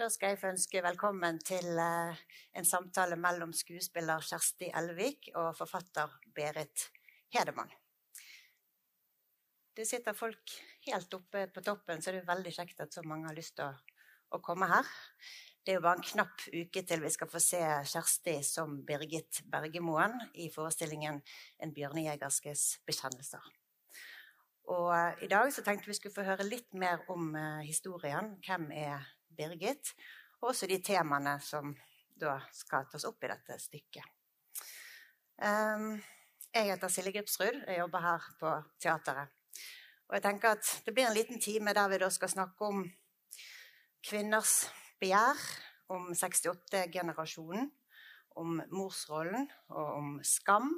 Da skal jeg få ønske velkommen til eh, en samtale mellom skuespiller Kjersti Elvik og forfatter Berit Hedemann. Det sitter folk helt oppe på toppen, så det er veldig kjekt at så mange har lyst til å, å komme her. Det er jo bare en knapp uke til vi skal få se Kjersti som Birgit Bergemoen i forestillingen 'En bjørnejegerskes bekjennelser'. Og eh, i dag så tenkte vi skulle få høre litt mer om uh, historien. Hvem er Birgit? Og også de temaene som da skal tas opp i dette stykket. Um, jeg heter Silje Gripsrud. Jeg jobber her på teateret. Og jeg tenker at det blir en liten time der vi da skal snakke om kvinners begjær, om 68-generasjonen, om morsrollen og om skam,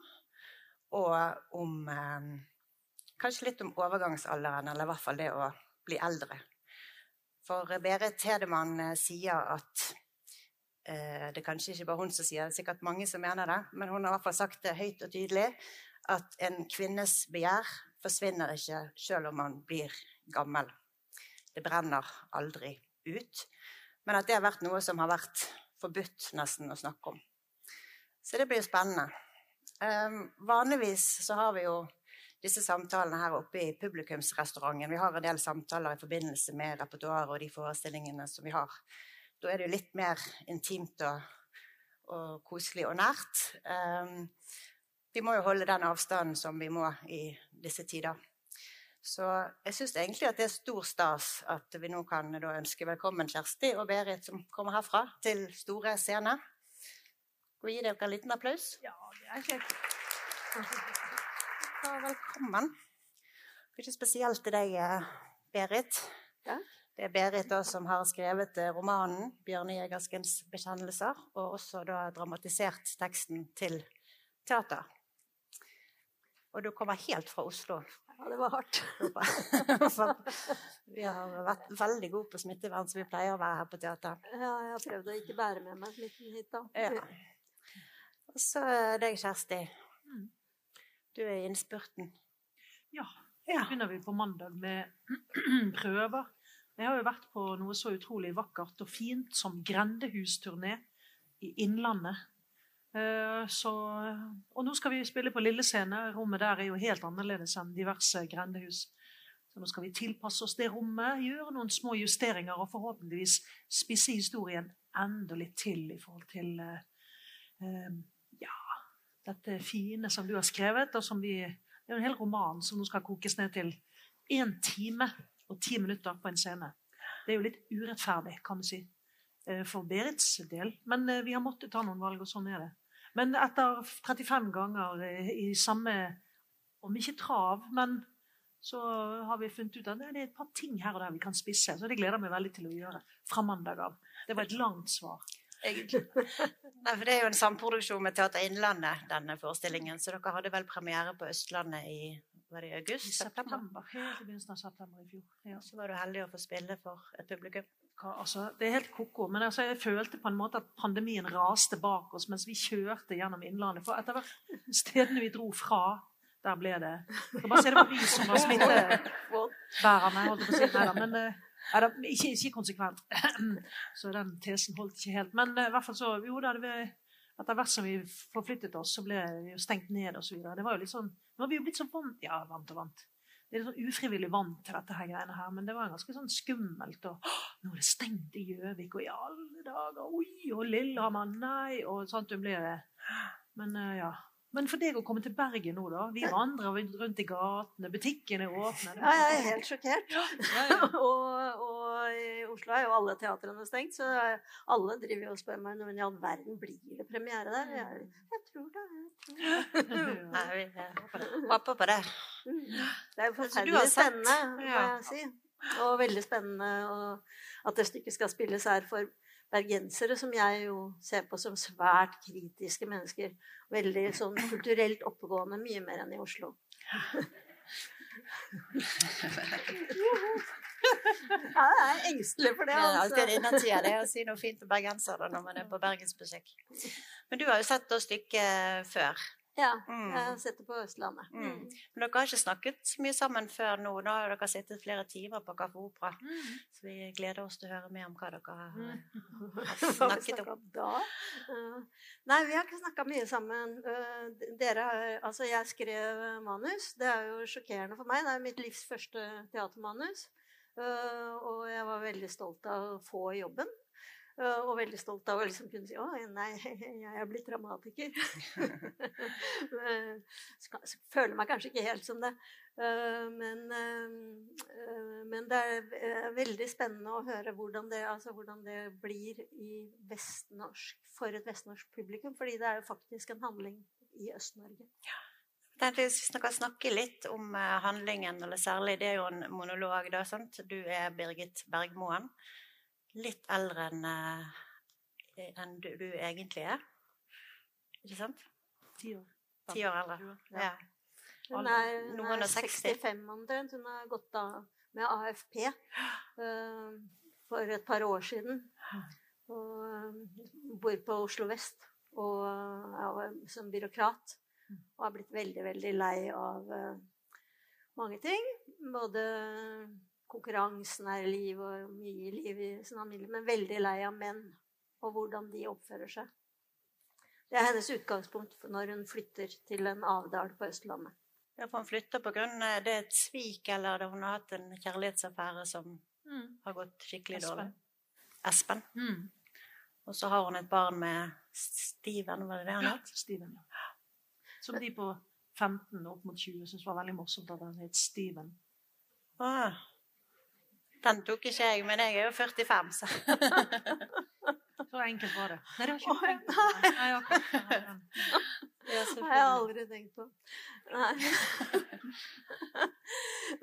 og om eh, Kanskje litt om overgangsalderen, eller i hvert fall det å bli eldre. For Berit Hedemann eh, sier at eh, Det er kanskje ikke bare hun som sier det, er sikkert mange som mener det, men hun har i hvert fall sagt det høyt og tydelig at en kvinnes begjær forsvinner ikke selv om man blir gammel. Det brenner aldri ut. Men at det har vært noe som har vært forbudt nesten å snakke om. Så det blir jo spennende. Um, vanligvis så har vi jo disse samtalene her oppe i publikumsrestauranten. Vi har en del samtaler i forbindelse med repertoaret og de forestillingene som vi har. Da er det jo litt mer intimt og, og koselig og nært. Um, vi må jo holde den avstanden som vi må i disse tider. Så jeg syns egentlig at det er stor stas at vi nå kan ønske velkommen Kjersti og Berit, som kommer herfra, til store scener. Skal vi gi dere en liten applaus? Ja, det er kjekt og velkommen. Ikke spesielt til deg, eh, Berit. Ja. Det er Berit da, som har skrevet romanen romanen 'Bjørnejegerskens bekjennelser', og også da dramatisert teksten til teater. Og du kommer helt fra Oslo. Ja, det var hardt. vi har vært veldig gode på smittevern, så vi pleier å være her på teater. Ja, jeg har prøvd å ikke bære med meg smitten hit, da. Ja. Og så deg, Kjersti. Du er i innspurten. Ja. Så begynner vi på mandag med prøver. Jeg har jo vært på noe så utrolig vakkert og fint som grendehusturné i Innlandet. Eh, så, og nå skal vi spille på lille scene. Rommet der er jo helt annerledes enn diverse grendehus. Så nå skal vi tilpasse oss det rommet, gjøre noen små justeringer og forhåpentligvis spisse historien enda litt til i forhold til uh, uh, dette fine som du har skrevet. og som vi, Det er en hel roman som nå skal kokes ned til én time og ti minutter på en scene. Det er jo litt urettferdig, kan du si, eh, for Berits del. Men eh, vi har måttet ta noen valg, og sånn er det. Men etter 35 ganger eh, i samme Om ikke trav, men så har vi funnet ut at det er et par ting her og der vi kan spisse. Så det gleder jeg meg veldig til å gjøre fra mandag av. Det var et langt svar egentlig. Nei, for Det er jo en samproduksjon med Teater Innlandet, denne forestillingen. Så dere hadde vel premiere på Østlandet i var det i august? I september. Helt i begynnelsen av september i fjor. Ja. Så var du heldig å få spille for et publikum. Altså, det er helt ko-ko. Men altså, jeg følte på en måte at pandemien raste bak oss mens vi kjørte gjennom Innlandet. For etter hvert stedene vi dro fra, der ble det Jeg bare si det var vi som var smittebærerne. holdt jeg på å si. Nei, men eh, Nei, ikke, ikke, konsekvent. så den tesen holdt ikke helt. Men uh, i hvert fall så Jo da, etter hvert som vi forflyttet oss, så ble vi jo stengt ned osv. Det var jo litt sånn Nå har vi jo blitt så vant Ja, vant og vant. Det er litt sånn ufrivillig vant til dette her greiene her, men det var ganske sånn skummelt. Og nå er det stengt i Gjøvik, og i alle dager Oi, og Lillehammer, nei Og sånt du blir. Men uh, ja. Men for deg å komme til Bergen nå, da? Vi vandrer rundt i gatene, butikkene er åpne. Ja, jeg er helt sjokkert. Ja, ja. og, og, i Oslo er jo alle teatrene stengt, så alle driver jo og spør meg når i all verden blir det premiere der. Jeg, jeg tror det. Jeg tror det. Nei, vi håper på det. Mm. Det er jo forferdelig spennende, må jeg si. Og veldig spennende at det stykket skal spilles her for bergensere, som jeg jo ser på som svært kritiske mennesker. Veldig sånn kulturelt oppegående, mye mer enn i Oslo. Ja, jeg er engstelig for det. Altså. Det er alltid det å si noe fint om bergensere når man er på bergensbesøk. Men du har jo sett oss stykket før. Ja, mm. jeg det på Østlandet. Mm. mm. Men dere har ikke snakket så mye sammen før nå? Da har dere sittet flere timer på Kaffe Opera. Mm. Så vi gleder oss til å høre mer om hva dere har, mm. har snakket om. da? Uh, nei, vi har ikke snakka mye sammen. Uh, dere har Altså, jeg skrev manus. Det er jo sjokkerende for meg. Det er mitt livs første teatermanus. Uh, og jeg var veldig stolt av å få jobben. Og veldig stolt av å liksom kunne si 'Å, nei, jeg er blitt dramatiker'. Føler meg kanskje ikke helt som det. Men, men det er veldig spennende å høre hvordan det, altså hvordan det blir for et vestnorsk publikum. Fordi det er jo faktisk en handling i Øst-Norge. Ja. Jeg Hvis vi kan snakke litt om handlingen, eller særlig Det er jo en monolog, da. sant? Du er Birgit Bergmoen litt eldre enn eh, en du, du, egentlig er. Ikke sant? Ti år. Ti år eldre. Ja. Hun er, hun er 65 omtrent. Hun har gått av med AFP uh, for et par år siden. Og uh, bor på Oslo vest og uh, som byråkrat. Og har blitt veldig, veldig lei av mange ting. Både konkurransen her i livet og mye liv i sin familie, men veldig lei av menn og hvordan de oppfører seg. Det er hennes utgangspunkt når hun flytter til en avdal på Østlandet. Ja, for Hun flytter på grunn av det er et svik, eller det hun har hatt en kjærlighetsaffære som mm. har gått skikkelig Espen. dårlig? Espen. Mm. Og så har hun et barn med Steven, var det det han het? Ja, Steven, ja. Som de på 15 opp mot 20 syntes var veldig morsomt at han het Steven. Ah. Den tok ikke jeg, men jeg er jo 45, så Så enkelt var det. Nei, det har ikke. Nei, det har jeg aldri tenkt på. Nei.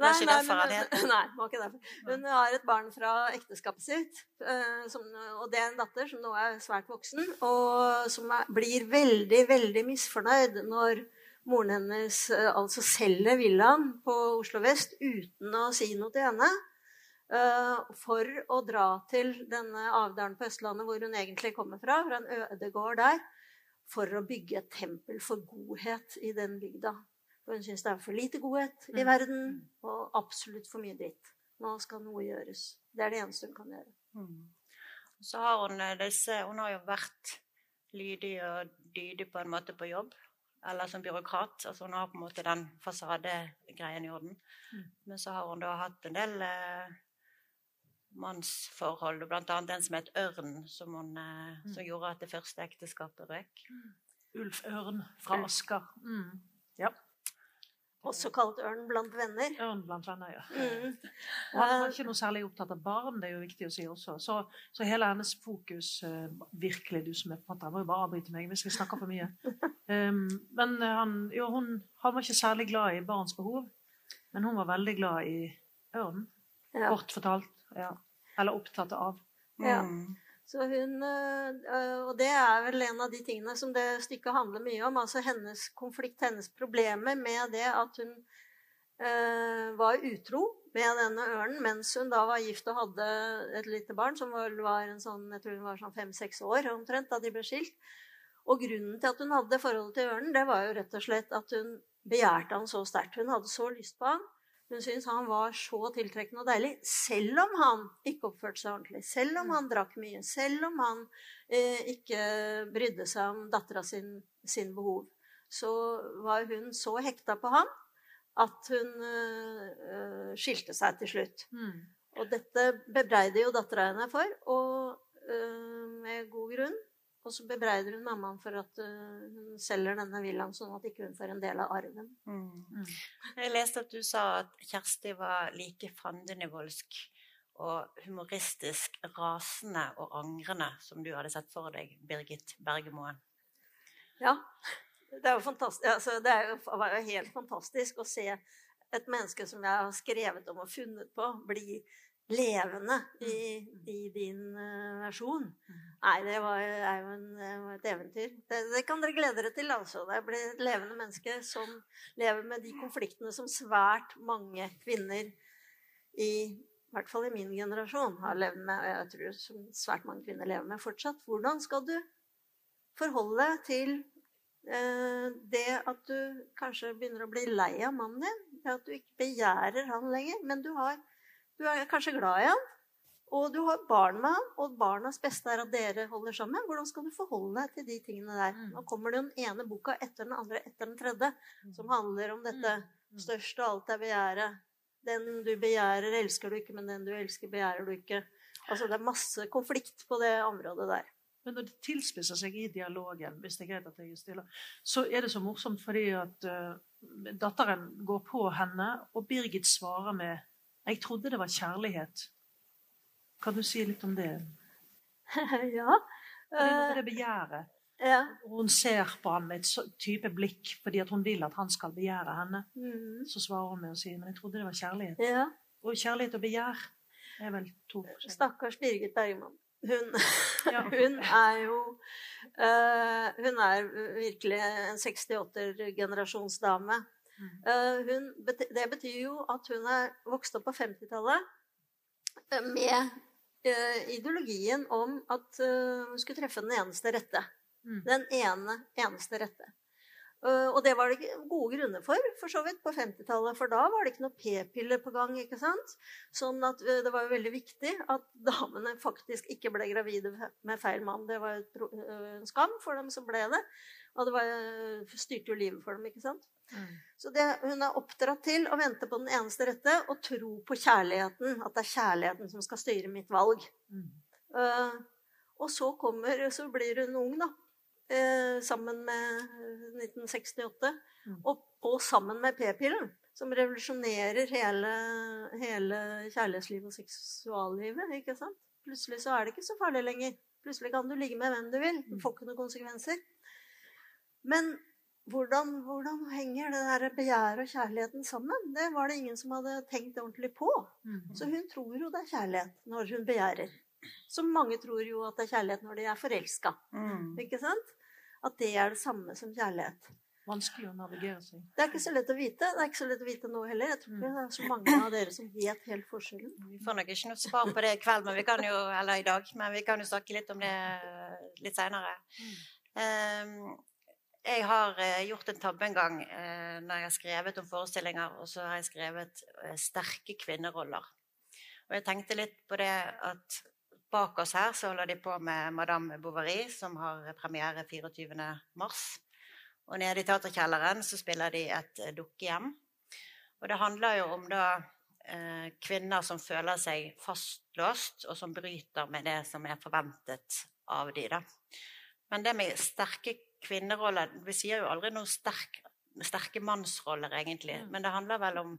Var ikke derfor han het Nei, var ikke derfor. Hun har et barn fra ekteskapet sitt, eh, som, og det er en datter som nå er svært voksen, og som er, blir veldig, veldig misfornøyd når moren hennes eh, altså selger villaen på Oslo vest uten å si noe til henne. Eh, for å dra til denne avdalen på Østlandet hvor hun egentlig kommer fra, fra en ødegård der, for å bygge et tempel for godhet i den bygda. For hun syns det er for lite godhet i mm. verden, og absolutt for mye dritt. Nå skal noe gjøres. Det er det eneste hun kan gjøre. Mm. Så har hun eh, disse Hun har jo vært lydig og dydig på en måte på jobb. Eller som byråkrat. Altså hun har på en måte den fasadegreien i orden. Mm. Men så har hun da hatt en del eh, mannsforhold, bl.a. den som het Ørn, som, hun, eh, mm. som, gjorde at det første ekteskapet røk. Mm. Ulf Ørn fra Asker. Mm. Ja. Også kalt ørn blant venner. Ørn blant venner, ja. Mm. Og han var ikke noe særlig opptatt av barn, det er jo viktig å si også. Så, så hele hennes fokus uh, Virkelig, du som er forfatter, må jo bare avbryte meg hvis vi snakker for mye. Um, men han, jo, hun, han var ikke særlig glad i barns behov, men hun var veldig glad i ørn. Ja. Kort fortalt. Ja. Eller opptatt av. Ja. Mm. Så hun, øh, og det er vel en av de tingene som det stykket handler mye om. Altså hennes konflikt, hennes problemer med det at hun øh, var utro med denne ørnen mens hun da var gift og hadde et lite barn som var, en sånn, jeg tror hun var sånn fem-seks år omtrent da de ble skilt. Og grunnen til at hun hadde forholdet til ørnen, det var jo rett og slett at hun begjærte han så sterkt. Hun hadde så lyst på han hun syntes han var så tiltrekkende og deilig, selv om han ikke oppførte seg ordentlig. Selv om han drakk mye. Selv om han eh, ikke brydde seg om dattera sin, sin, behov. Så var hun så hekta på ham at hun eh, skilte seg til slutt. Mm. Og dette bebreider jo dattera henne for, og eh, med god grunn. Og så bebreider hun mammaen for at uh, hun selger denne villaen, sånn at ikke hun får en del av arven. Mm. Mm. Jeg leste at du sa at Kjersti var like fandenivoldsk og humoristisk rasende og angrende som du hadde sett for deg, Birgit Bergemoen. Ja. Det, er jo fantastisk, altså, det er jo, var jo helt fantastisk å se et menneske som jeg har skrevet om og funnet på, bli levende i, mm. i din uh, versjon. Nei, det var, er jo en, et eventyr. Det, det, kan dere glede dere til. altså. Det blir et levende menneske som lever med de konfliktene som svært mange kvinner i, i hvert fall i min generasjon har levd med, og jeg tror som svært mange kvinner lever med fortsatt. Hvordan skal du forholde deg til Eh, det at du kanskje begynner å bli lei av mannen din, det at du ikke begjærer han lenger, men du, har, du er kanskje glad i ham, og du har barn med ham, og barnas beste er at dere holder sammen. Hvordan skal du forholde deg til de tingene der? Mm. Nå kommer den ene boka etter den andre etter den tredje, mm. som handler om dette mm. største og alt er begjæret. Den du begjærer, elsker du ikke, men den du elsker, begjærer du ikke. Altså Det er masse konflikt på det området der. Men når det tilspisser seg i dialogen, hvis det er greit at jeg stiller, så er det så morsomt fordi at uh, datteren går på henne, og Birgit svarer med 'Jeg trodde det var kjærlighet'. Kan du si litt om det? ja. Fordi det eh, begjæret. Ja. Hun ser på ham med et type blikk fordi hun vil at han skal begjære henne. Mm. Så svarer hun med å si men jeg trodde det var kjærlighet. Ja. Og kjærlighet og begjær er vel to forskjellige. Stakkars Birgit Bergman. Hun, ja. hun, er jo uh, Hun er virkelig en 68-generasjonsdame. Mm. Uh, det betyr jo at hun er vokst opp på 50-tallet med uh, ideologien om at hun skulle treffe den eneste rette. Mm. Den ene, eneste rette. Og det var det gode grunner for, for så vidt, på 50-tallet. For da var det ikke noe p-piller på gang. ikke sant? Sånn at det var veldig viktig at damene faktisk ikke ble gravide med feil mann. Det var en skam for dem som ble det. Og det var, styrte jo livet for dem, ikke sant? Mm. Så det, hun er oppdratt til å vente på den eneste rette og tro på kjærligheten. At det er kjærligheten som skal styre mitt valg. Mm. Uh, og så kommer, så blir hun ung, da. Uh, sammen med 1968. Mm. Og, og, sammen med p-pillen. Som revolusjonerer hele, hele kjærlighetslivet og seksuallivet. ikke sant? Plutselig så er det ikke så farlig lenger. Plutselig kan du ligge med hvem du vil. Du får ikke noen konsekvenser. Men hvordan, hvordan, henger det der begjæret og kjærligheten sammen? Det var det ingen som hadde tenkt ordentlig på. Mm. Så hun tror jo det er kjærlighet når hun begjærer. Som mange tror jo at det er kjærlighet når de er forelska. Mm. Ikke sant? At det er det samme som kjærlighet. Vanskelig å navigere seg. Det er ikke så lett å vite. Det er ikke så lett å vite nå heller. Jeg tror ikke det er så mange av dere som vet helt forskjellen. Vi får nok ikke noe svar på det i kveld, men vi kan jo, eller i dag, men vi kan jo snakke litt om det litt seinere. Mm. Um, jeg har eh, gjort en tabbe en gang eh, når jeg har skrevet om forestillinger, og så har jeg skrevet eh, sterke kvinneroller. Og jeg tenkte litt på det at bak oss her så holder de på med Madame Bovary, som har premiere 24. mars. Og nede i teaterkjelleren så spiller de et dukkehjem. Og det handler jo om da kvinner som føler seg fastlåst, og som bryter med det som er forventet av de da. Men det med sterke kvinneroller Vi sier jo aldri noen sterk, sterke mannsroller, egentlig. Mm. Men det handler vel om,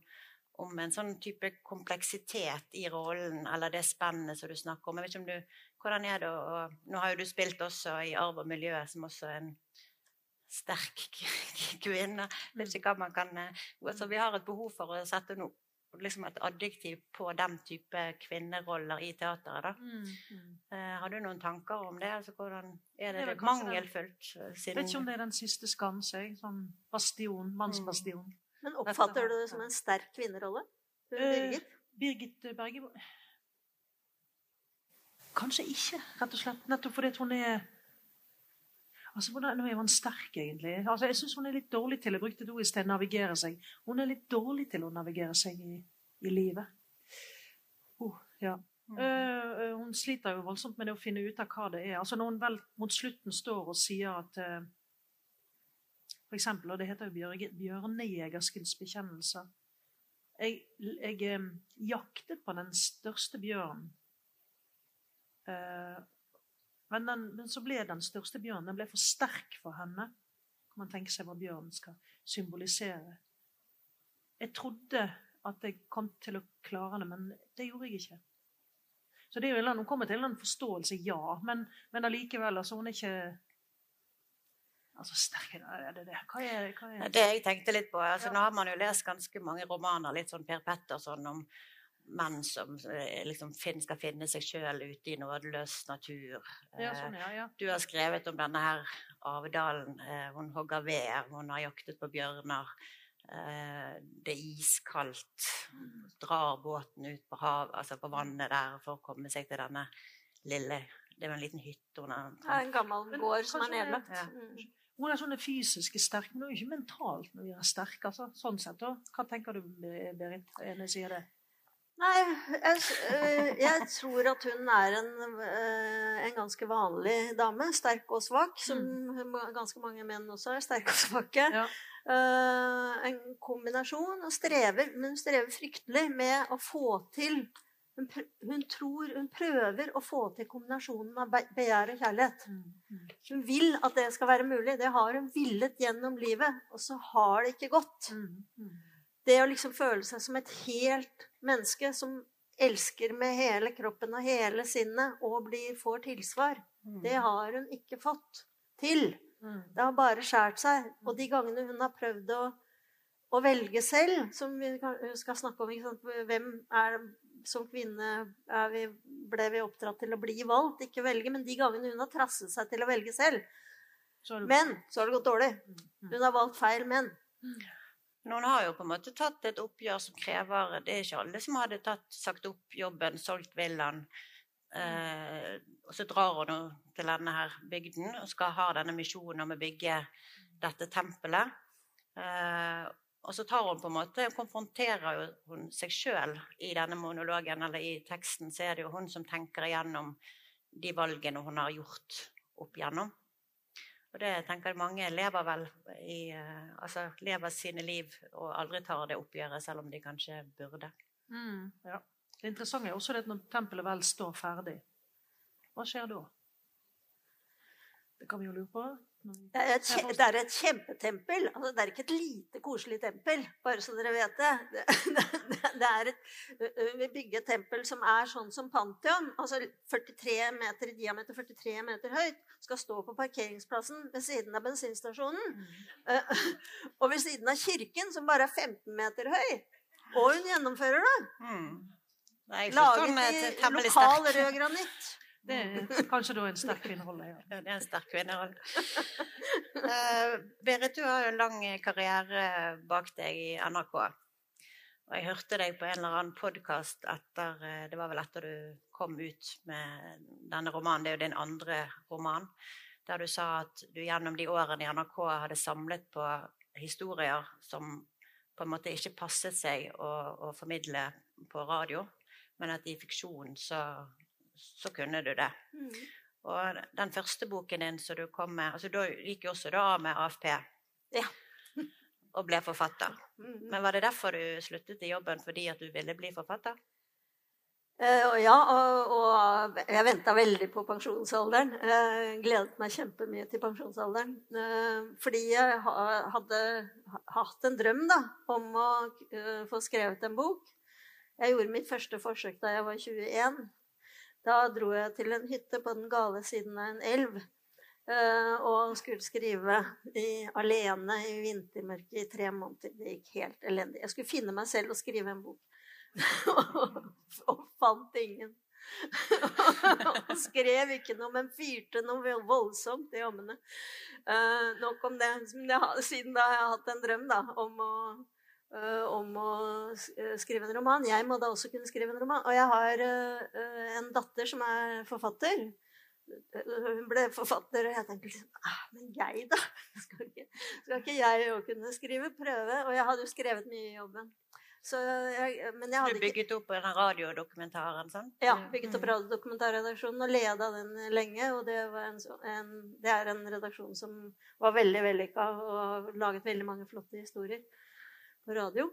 om, en sånn type kompleksitet i rollen, eller det spennet som du snakker om. Jeg vet ikke om du, Hvordan er det å Nå har jo du spilt også i Arv og miljø, som også er en sterk kvinne. Vet ikke hva man kan eh, altså, Vi har et behov for å sette noe liksom et adjektiv på den type kvinneroller i teateret. da. Mm, mm. Eh, har du noen tanker om det? Altså, hvordan Er det, det, det mangelfullt? Den, jeg vet ikke om det er den siste skanse. Sånn bastion, mannsbastion. Mm. Men oppfatter du det som en sterk kvinnerolle? Birgit? Eh, Birgit Berge Kanskje ikke, rett og slett. Nettopp fordi hun er Altså, Nå er hun sterk, egentlig. Altså, jeg syns hun er litt dårlig til jeg brukte det ord i sted, navigere seg. Hun er litt dårlig til å navigere seg i, i livet. Oh, ja. Mm. Uh, hun sliter jo voldsomt med det å finne ut av hva det er. Altså Når hun vel mot slutten står og sier at uh, For eksempel, og det heter jo Bjørnejegerskens bekjennelser Jeg, jeg um, jaktet på den største bjørnen. Uh, men, den, men, så ble den største bjørnen den ble for sterk for henne. Kan man tenke seg hva bjørnen skal symbolisere. Jeg trodde at jeg kom til å klare det, men det gjorde jeg ikke. Så det er jo en Hun kommer til en forståelse, ja, men, men allikevel altså, Hun er ikke Altså, sterk er det det? Hva er, hva er det? jeg tenkte litt på altså, ja. Nå har man jo lest ganske mange romaner, litt sånn Per Petterson, om menn som eh, liksom skal finne seg sjøl ute i nådeløs natur. Ja, sånn, ja, ja. Du har skrevet om denne her avdalen. Eh, hun hogger ved, hun har jaktet på bjørner. Eh, det er iskaldt. Drar båten ut på hav, altså på vannet der for å komme seg til denne lille, Det er jo en liten hytte under Ja, en gammel gård som er nedlagt. Ja. Mm. Hun er sånne fysiske sterke, men hun er ikke mentalt når vi er sterke. Altså, sånn sett, Hva tenker du, Berit, når jeg sier det? Nei, jeg, øh, jeg, tror at hun er en, øh, en, ganske vanlig dame. Sterk og svak, som mm. ganske mange menn også er. Sterke og svake. Ja. Uh, en kombinasjon. Og strever, men hun strever fryktelig med å få til hun, hun, tror, hun prøver å få til kombinasjonen av begjær og kjærlighet. Mm, mm. Hun vil at det skal være mulig. Det har hun villet gjennom livet, og så har det ikke gått. Mm, det å liksom føle seg som et helt menneske som elsker med hele kroppen og hele sinnet og blir, får tilsvar, det har hun ikke fått til. Det har bare skåret seg. Og de gangene hun har prøvd å, å velge selv, som vi skal snakke om Hvem er som kvinne vi, ble vi oppdratt til å bli valgt, ikke velge. Men de gangene hun har trasset seg til å velge selv, så men så har det gått dårlig. Mm. Hun har valgt feil menn. Noen har jo på en måte tatt et oppgjør som krever Det er ikke alle som hadde tatt, sagt opp jobben, solgt villaen. Eh, og så drar hun til denne her bygden og skal ha denne misjonen om å bygge dette tempelet. Eh, og så tar hun på en måte, konfronterer hun seg sjøl i denne monologen, eller i teksten, så er det jo hun som tenker igjennom de valgene hun har gjort opp igjennom. Og det tenker jeg mange lever vel i eh, Altså lever sine liv og aldri tar det oppgjøret, selv om de kanskje burde. Mm, ja. Det interessante er også det at når tempelet vel står ferdig, hva skjer da? Det kan vi jo lure på. Det er, et, det er, et, kjempetempel. Altså, det er ikke et lite, koselig tempel, bare så dere vet det. det, det er et, vi bygger et tempel som er sånn som Pantheon. Altså 43 meter i diameter, 43 meter høyt. Skal stå på parkeringsplassen ved siden av bensinstasjonen. Mm. Og ved siden av kirken, som bare er 15 meter høy. Og hun gjennomfører det. Mm. Laget sånn i lokal rød granitt. Det er kanskje da en sterk kvinnerolle. Ja. ja, det er en sterk kvinnerolle. uh, Berit, du har jo en lang karriere bak deg i NRK. Og jeg hørte deg på en eller annen podkast etter eh, Det var vel etter du kom ut med denne romanen. Det er jo din andre roman. Der du sa at du gjennom de årene i NRK hadde samlet på historier som på en måte ikke passet seg å, å formidle på radio, men at i fiksjon så så kunne du det. Mm. Og den første boken din som du kom med altså Da gikk jo også du av med AFP. Ja. og ble forfatter. Mm. Men var det derfor du sluttet i jobben? Fordi at du ville bli forfatter? Uh, ja, og, og jeg venta veldig på pensjonsalderen. Uh, gledet meg kjempemye til pensjonsalderen. Uh, fordi jeg ha, hadde hatt en drøm da, om å få skrevet en bok. Jeg gjorde mitt første forsøk da jeg var 21. Da dro jeg til en hytte på den gale siden av en elv. Uh, og skulle skrive i, alene i vintermørket i tre måneder. Det gikk helt elendig. Jeg skulle finne meg selv og skrive en bok. og fant ingen. og skrev ikke noe, men fyrte noe voldsomt i ommene. Uh, nok om det. Siden da har jeg hatt en drøm da, om å om å eh, skrive en roman. Jeg må da også kunne skrive en roman. Og jeg har uh, en datter som er forfatter. Hun ble forfatter, og jeg tenkte liksom ah, Men jeg, da? Skal ikke, skal ikke jeg òg kunne skrive? Prøve? Og jeg hadde jo skrevet mye i jobben. Jeg, men jeg hadde du bygget opp en radiodokumentaren? sant? Ja, bygget opp radiodokumentarredaksjonen og leda den lenge. Og det, en, en, det, er en redaksjon som var veldig vellykka og har laget veldig mange flotte historier på radio.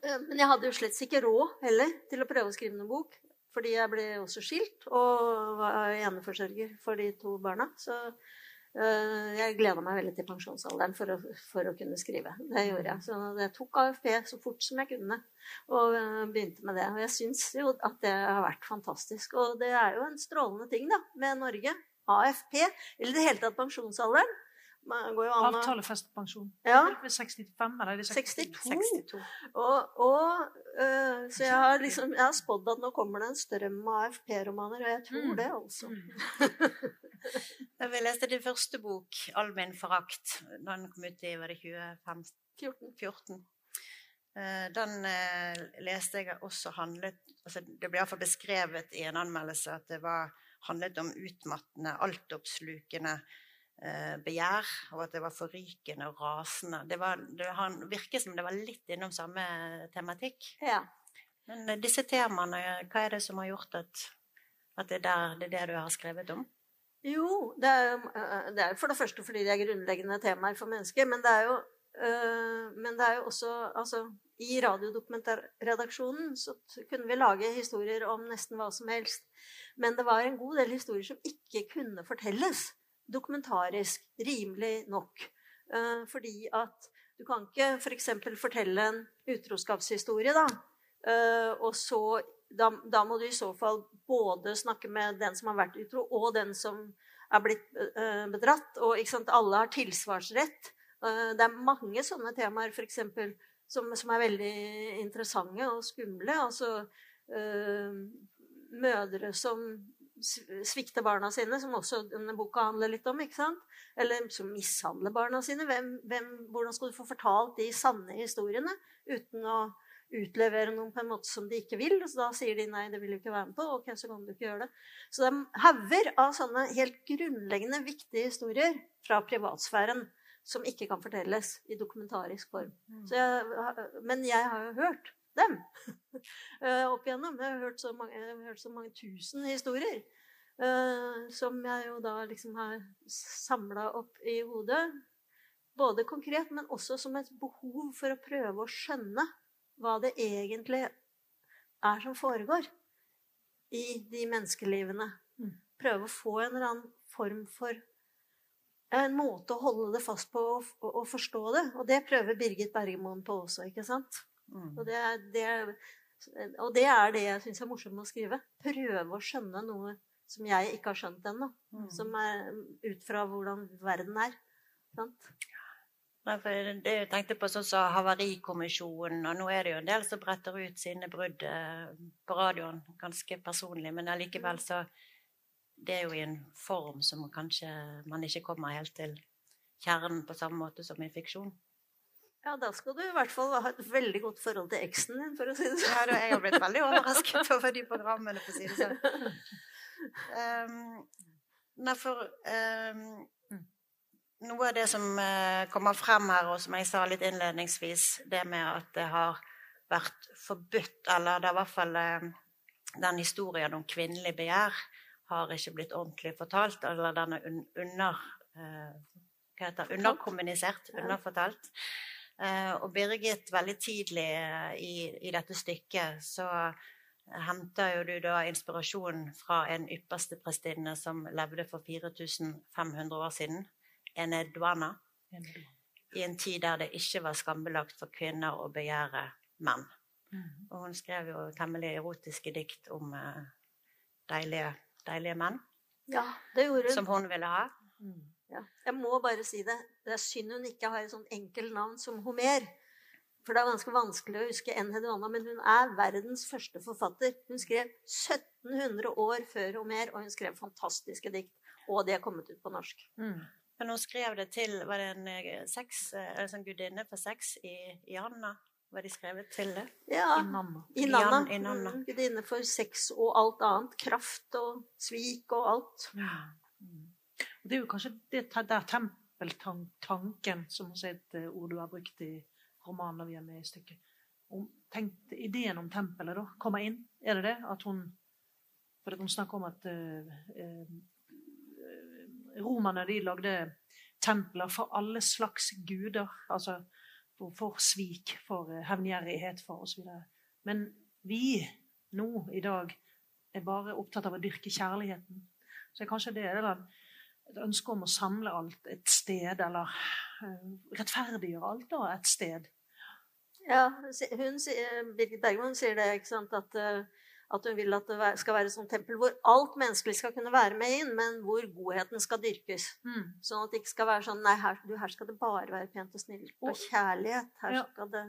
Eh, men jeg hadde jo slett ikke råd heller til å prøve å skrive noen bok. Fordi jeg ble også skilt og var eneforsørger for de to barna. Så uh, jeg gleda meg veldig til pensjonsalderen for å, for å, kunne skrive. Det gjorde jeg. Så jeg tok AFP så fort som jeg kunne og uh, begynte med det. Og jeg syns jo at det har vært fantastisk. Og det er jo en strålende ting da, med Norge. AFP, eller i det hele tatt pensjonsalderen. Avtalefestet pensjon. Ja. 65, eller er det 62? 62. Og, og uh, så jeg har liksom Jeg har spådd at nå kommer det en strøm av AFP-romaner, og jeg tror mm. det, altså. da vi leste din første bok, 'All min forakt'. Den kom ut i var det 2014? 14. Den uh, leste jeg også handlet altså Det ble iallfall beskrevet i en anmeldelse at det var handlet om utmattende, altoppslukende eh, begjær, og at det var forrykende og rasende. Det, var, det han virker som det var litt innom samme tematikk. Ja. Men eh, disse temaene, hva er det som har gjort at, at det, er der, det er det du har skrevet om? Jo, det er, eh, det er for det første fordi det er grunnleggende temaer for mennesker. Men det er jo, men det er jo også altså, I radiodokumentarredaksjonen så kunne vi lage historier om nesten hva som helst. Men det var en god del historier som ikke kunne fortelles dokumentarisk rimelig nok. Fordi at du kan ikke f.eks. For fortelle en utroskapshistorie, da. Og så da, da, må du i så fall både snakke med den som har vært utro, og den som er blitt uh, bedratt. Og alle har tilsvarsrett. Det er mange sånne temaer eksempel, som, som er veldig interessante og skumle. Altså mødre som svikter barna sine, som også denne boka handler litt om. ikke sant? Eller som mishandler barna sine. Hvem, hvem, hvordan skal du få fortalt de sanne historiene uten å utlevere noen på en måte som de ikke vil. Så da sier de nei, det vil du ikke være med på. Ok, så kan du ikke gjøre det. Så det er hauger av sånne helt grunnleggende viktige historier fra privatsfæren som ikke kan fortelles i dokumentarisk form. Mm. Jeg, men jeg har jo hørt dem eh, opp igjennom. Jeg har hørt så mange, har hørt så mange tusen historier. Uh, som jeg jo da liksom har samla opp i hodet. Både konkret, men også som et behov for å prøve å skjønne hva det egentlig er som foregår i de menneskelivene. Mm. Prøve å få en eller annen form for en måte å holde det fast på og forstå det. Og det prøver Birgit Bergemoen på også, ikke sant? Mm. Og, det er, det, og, det er, det jeg syns er morsomt med å skrive. Prøve å skjønne noe som jeg ikke har skjønt ennå. Mm. Som er ut fra hvordan verden er. Sant? Nei, for det jeg tenkte på sånn som Havarikommisjonen, og nå er det jo en del som bretter ut sine brudd eh, på radioen, ganske personlig, men allikevel så Det er jo i en form som kanskje man ikke kommer helt til kjernen på samme måte som i fiksjon. Ja, da skal du i hvert fall ha et veldig godt forhold til eksen din, for å si det sånn. Ja, jeg har blitt veldig overrasket over de programmene, for å si det sånn. Um, nei, for um, noe av det som uh, kommer frem her, og som jeg sa litt innledningsvis, det med at det har vært forbudt, eller det er i hvert fall uh, den historien om kvinnelig begjær har ikke blitt ordentlig fortalt, eller den er under, Uh, hva heter, underkommunisert, underfortalt. Og Birgit, veldig tidlig i, i dette stykket så henter jo du da inspirasjon fra en ypperste prestinne som levde for 4500 år siden. Enedwana, i en tid der det ikke var skambelagt for kvinner å begjære menn. Mm. Og hun skrev jo temmelig erotiske dikt om uh, deilige, deilige, menn. Ja, det gjorde hun. Som hun ville ha. Ja. Jeg må bare si det. Det er synd hun ikke har et sånt enkelt navn som Homer. For det er ganske vanskelig å huske Enhedwana, men hun er verdens første forfatter. Hun skrev 1700 år før Homer, og hun skrev fantastiske dikt. Og de er kommet ut på norsk. Mm. Men hun skrev det til Var det en eh, sex, eh, en sånn gudinne for sex i, i Anna? Var de skrevet til det? Ja. I Nanna. I Nanna. I Nanna. Mm, gudinne for sex og alt annet. Kraft og svik og alt. Ja. Mm. Det er jo kanskje det der tempeltanken, som også er et eh, ord du har brukt i romanen når vi er med i stykket. Om, tenkt, ideen om tempelet da, kommer inn. Er det det? At hun For hun snakker om at uh, uh, romerne de lagde templer for alle slags guder. Altså for, for svik, for uh, hevngjerrighet, for osv. Men vi nå i dag er bare opptatt av å dyrke kjærligheten. Så kanskje det er et ønske om å samle alt et sted, eller uh, rettferdiggjøre alt da et sted. Ja, hun, Birgit Bergman sier det, ikke sant, at uh, at hun vil at det skal være et sånt tempel hvor alt menneskelig skal kunne være med inn, men hvor godheten skal dyrkes. Mm. Sånn at det ikke skal være sånn Nei, her, du, her skal det bare være pent og snilt og kjærlighet. Her ja. skal det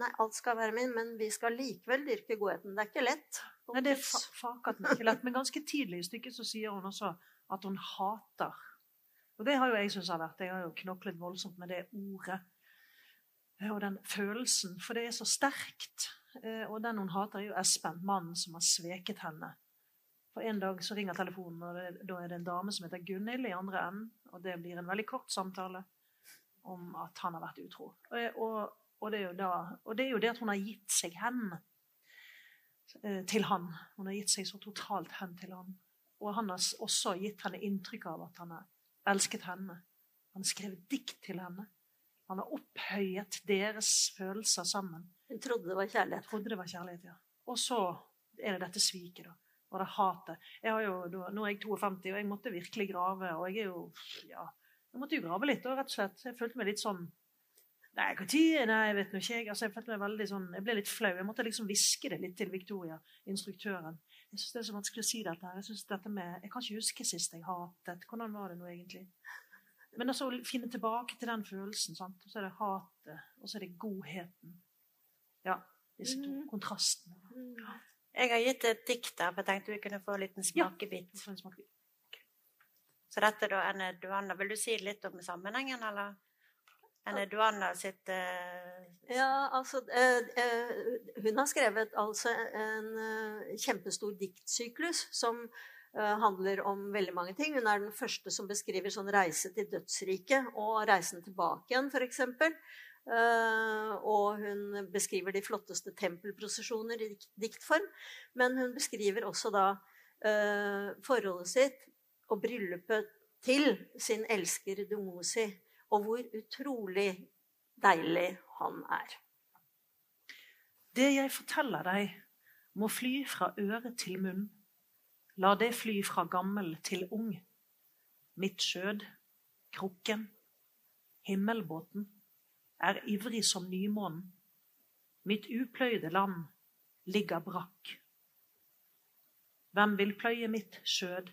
Nei, alt skal være med inn, men vi skal likevel dyrke godheten. Det er ikke lett. Nei, det er fakat ikke lett. Men ganske tidlig i stykket så sier hun også at hun hater. Og det har jo jeg syntes har vært. Jeg har jo knoklet voldsomt med det ordet og den følelsen, for det er så sterkt. Eh, og den hun hater, er jo Espen, mannen som har sveket henne. For En dag så ringer telefonen, og da er det en dame som heter Gunhild i andre enden. Og det blir en veldig kort samtale om at han har vært utro. Og, og, og, det, er da, og det er jo det at hun har gitt seg hen eh, til han. Hun har gitt seg så totalt hen til han. Og han har også gitt henne inntrykk av at han har elsket henne. Han har skrevet dikt til henne. Han har opphøyet deres følelser sammen. Hun trodde det var kjærlighet. Trodde det var kjærlighet, ja. Og så er det dette sviket, da. Og det hatet. Jeg har jo, nå er jeg 52, og jeg måtte virkelig grave. Og jeg er jo Ja, jeg måtte jo grave litt, rett og slett. Jeg følte meg litt sånn Nei, når? Nei, jeg vet nå ikke. Altså, jeg følte meg veldig sånn, jeg ble litt flau. Jeg måtte liksom hviske det litt til Victoria, instruktøren. Jeg syns det er så vanskelig å si dette her. Jeg dette med, jeg kan ikke huske sist jeg hatet. Hvordan var det nå egentlig? Men altså å finne tilbake til den følelsen. sant? Og så er det hatet, og så er det godheten. Ja, disse to mm. kontrastene. Mm. Jeg har gitt et dikt der, for jeg tenkte vi kunne få en liten smakebit. Ja, en smakebit. Så dette da, Anne Duanna, Vil du si litt om sammenhengen, eller? Enne Duanna sitt uh... Ja, altså uh, uh, Hun har skrevet altså en kjempestor diktsyklus som handler om veldig mange ting. Hun er den første som beskriver sånn reise til dødsriket og reisen tilbake igjen, f.eks. Uh, og hun beskriver de flotteste tempelprosesjoner i diktform. Men hun beskriver også da uh, forholdet sitt og bryllupet til sin elsker Dumosi, og hvor utrolig deilig han er. Det jeg forteller deg, må fly fra øre til munn. La det fly fra gammel til ung. Mitt skjød, krukken, himmelbåten er ivrig som nymånen. Mitt upløyde land ligger brakk. Hvem vil pløye mitt skjød?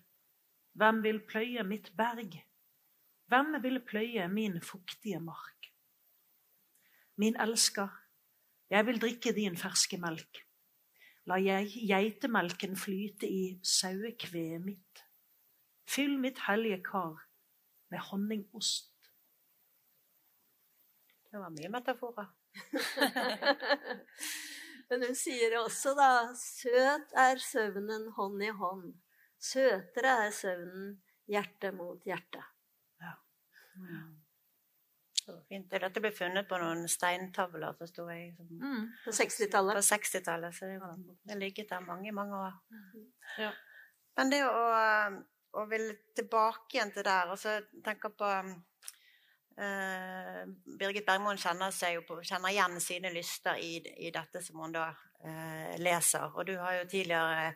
Hvem vil pløye mitt berg? Hvem vil pløye min fuktige mark? Min elsker, jeg vil drikke din ferske melk. La jeg geitemelken flyte i sauekveet mitt. Fyll mitt hellige kar med honningost. Det var mye metaforer. Men hun sier også, da Søt er søvnen hånd i hånd. Søtere er søvnen hjerte mot hjerte. Ja. Så fint. Dette ble funnet på noen steintavler, forsto jeg. Mm, på 60-tallet. På 60-tallet, Så det har ligget der mange, mange år. Ja. Men det å, å ville tilbake igjen til der, og så tenke på Uh, Birgit Bergmoen kjenner, på, kjenner, igjen sine lyster i, i dette som hun da uh, leser. Og du har jo tidligere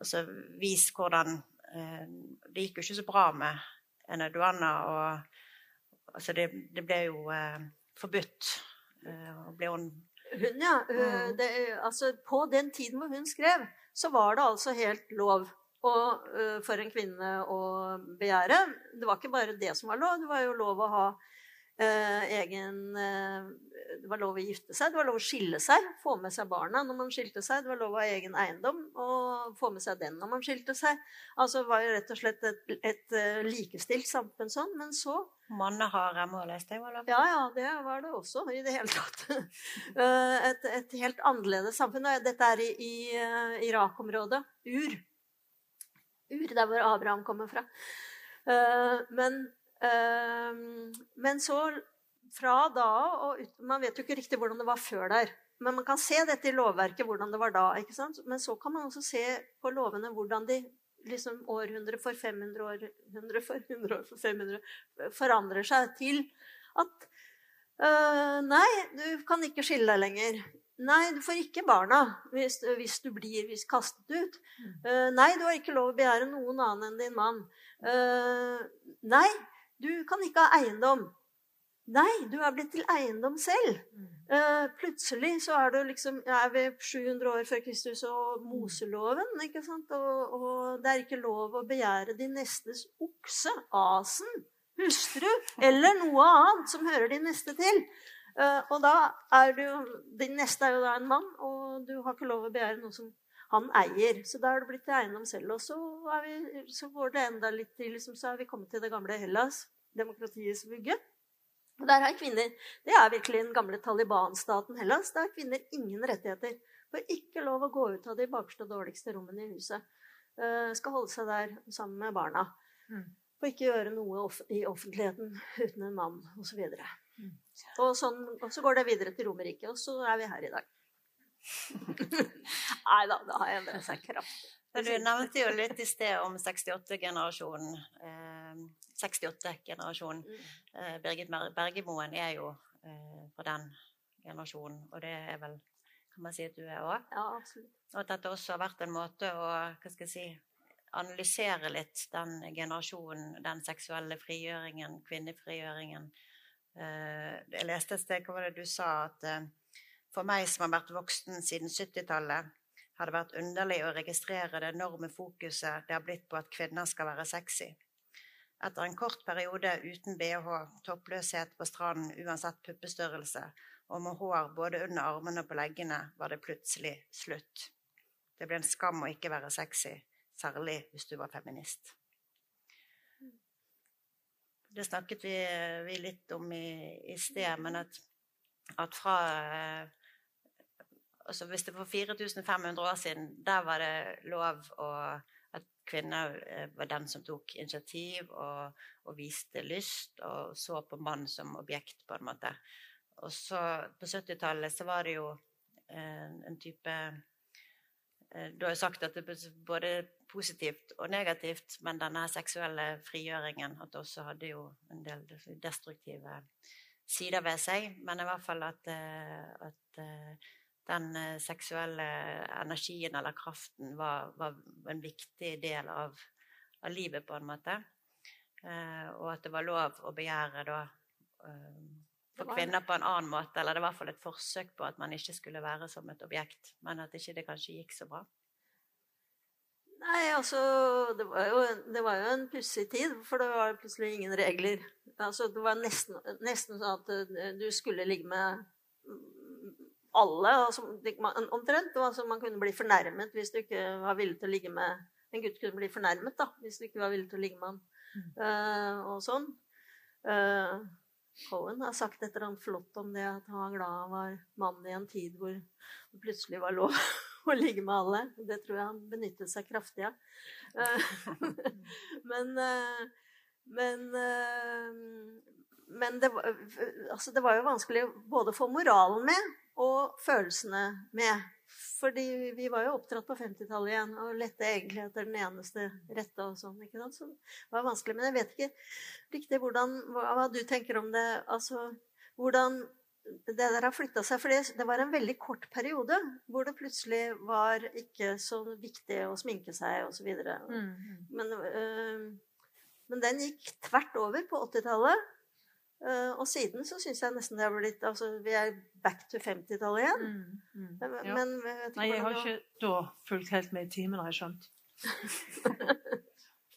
altså, vist hvordan uh, Det gikk jo ikke så bra med Ene Duanna, og altså, det, det, ble jo forbudt. og ble hun Hun, ja. Mm. Det, altså, på den tiden hvor hun skrev, så var det altså helt lov og, for en kvinne å begjære. Det var ikke bare det som var lov, det var jo lov å ha Eh, egen eh, Det var lov å gifte seg, det var lov å skille seg, få med seg barna når man skilte seg. Det var lov å ha egen eiendom og få med seg den når man skilte seg. Altså det var jo rett og slett et, et, eh, likestilt samfunn sånn. Men så Mannen har målløst det, var det? Ja, ja, det var det også i det hele tatt. et, et helt annerledes samfunn. Dette er i, i Irak-området. Ur. Ur, der hvor Abraham kommer fra. Men men så fra da og ut, Man vet jo ikke riktig hvordan det var før der. Men man kan se dette i lovverket, hvordan det var da. ikke sant? Men så kan man også se på lovene hvordan de liksom århundre for 500 år, 100 for 100 år for 500 forandrer seg til at øh, Nei, du kan ikke skille deg lenger. Nei, du får ikke barna hvis, hvis du blir hvis kastet ut. Uh, nei, du har ikke lov å begjære noen annen enn din mann. Uh, nei, du kan ikke ha eiendom. Nei, du er blitt til eiendom selv. Uh, plutselig så er, liksom, er vi 700 år før Kristus og Moseloven. ikke sant? Og, og, det er ikke lov å begjære din nestes okse, asen, hustru eller noe annet som hører din neste til. Uh, og da er du Din neste er jo da en mann, og du har ikke lov å begjære noe som han eier. Så da er det blitt til eiendom selv. Og så, vi, så går det enda litt til, liksom, så er vi kommet til det gamle Hellas, demokratiets vugge. Og der har kvinner Det er virkelig den gamle Taliban-staten Hellas. Der har kvinner ingen rettigheter. Får ikke lov å gå ut av de bakerste og dårligste rommene i huset. uh, skal holde seg der sammen med barna. Mm. Og ikke gjøre noe off i offentligheten uten en mann, osv. Og, så mm. og, sånn, og så går det videre til Romerike, og så er vi her i dag. Nei da, det har endret seg kraftig. Du nevnte jo litt i sted om 68-generasjonen. Eh, 68-generasjonen. Mm. Eh, Birgit Bergemoen er jo eh, fra den generasjonen, og det er vel kan man si at du er òg? Ja, absolutt. Og at dette også har vært en måte å hva skal jeg si, analysere litt den generasjonen, den seksuelle frigjøringen, kvinnefrigjøringen. Eh, jeg leste et sted, hva var det du sa, at eh, for meg som har vært voksen siden 70-tallet, har det vært underlig å registrere det enorme fokuset det har blitt på at kvinner skal være sexy. Etter en kort periode uten bh, toppløshet på stranden uansett puppestørrelse, og med hår både under armene og på leggene, var det plutselig slutt. Det ble en skam å ikke være sexy, særlig hvis du var feminist. Det snakket vi, vi litt om i, i sted, men at, at fra altså Hvis det for 4500 år siden, der var det lov å, at kvinner eh, var den som tok initiativ og, og, viste lyst, og så på mann som objekt, på en måte. Og så på 70-tallet så var det jo eh, en type eh, Du har jo sagt at det er både positivt og negativt, men denne seksuelle frigjøringen at det også hadde jo en del destruktive sider ved seg. Men i hvert fall at, at den eh, seksuelle energien eller kraften var, var en viktig del av, av, livet, på en måte. Eh, og at det var lov å begjære da eh, for kvinner på en annen måte. Eller det var i hvert fall et forsøk på at man ikke skulle være som et objekt, men at ikke det kanskje gikk så bra. Nei, altså Det var jo, det var jo en pussig tid, for det var plutselig ingen regler. Altså, det var nesten, nesten sånn at eh, du skulle ligge med alle, altså, omtrent. Altså, man kunne bli fornærmet hvis du ikke var villig til å ligge med En gutt kunne bli fornærmet da, hvis du ikke var villig til å ligge med han. Mm. Uh, og sånn. Uh, Cohen har sagt et eller annet flott om det, at han var glad han var mann i en tid hvor det plutselig var lov å ligge med alle. Det tror jeg han benyttet seg kraftig av. Uh, men men, men det, var, altså det var jo vanskelig både å få moralen med og følelsene med. Fordi vi var jo oppdratt på 50-tallet igjen og lette egentlig etter den eneste rette. og sånn, ikke sant? Så det var vanskelig. Men jeg vet ikke riktig hvordan, hva, hva du tenker om det. Altså, hvordan det der har flytta seg. For det var en veldig kort periode hvor det plutselig var ikke så viktig å sminke seg osv. Mm, mm. Men, øh, men den gikk tvert over på 80-tallet. Uh, og siden så syns jeg nesten det har blitt altså Vi er back to 50-tallet igjen. Mm, mm, ja. Men jeg Nei, jeg har ikke da fulgt helt med i timen, har jeg skjønt.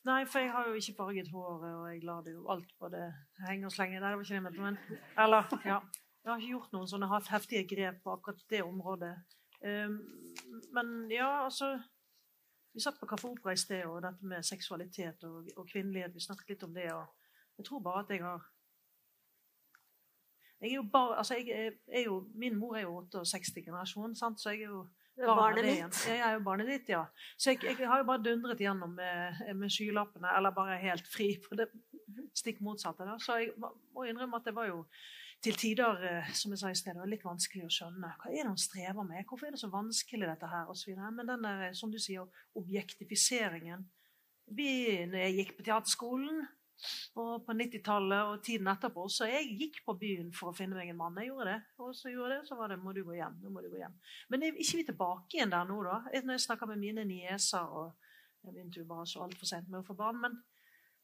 Nei, for jeg har jo ikke farget håret, og jeg lar det jo alt på det henge og slenge. Nei, det var ikke det jeg mente. Men eller, ja. Jeg har ikke gjort noen sånne heftige grep på akkurat det området. Um, men ja, altså Vi satt på Kaffe Opera i sted, og dette med seksualitet og, og kvinnelighet. Vi snakket litt om det. og Jeg tror bare at jeg har jeg er jo bar, altså jeg er jo, Min mor er jo 68-generasjon, så jeg er jo barnet ditt. Jeg er jo barnet ditt, ja. Så jeg, jeg har jo bare dundret gjennom med, med, skylappene, eller bare helt fri på det stikk motsatte. Da. Så jeg må innrømme at det var jo til tider eh, som jeg sa i sted, litt vanskelig å skjønne. Hva er det hun strever med? Hvorfor er det så vanskelig, dette her? Og så Men den der, som du sier, objektifiseringen vi, når jeg gikk på teaterskolen, og på 90-tallet og tiden etterpå. Så jeg gikk på byen for å finne meg en mann. Jeg gjorde det. Og så gjorde det, så var det må du gå hjem. Nå må du gå hjem. Men er ikke vi tilbake igjen der nå, da? Når jeg snakker med mine nieser og Jeg begynte jo bare så altfor sent med å få barn. men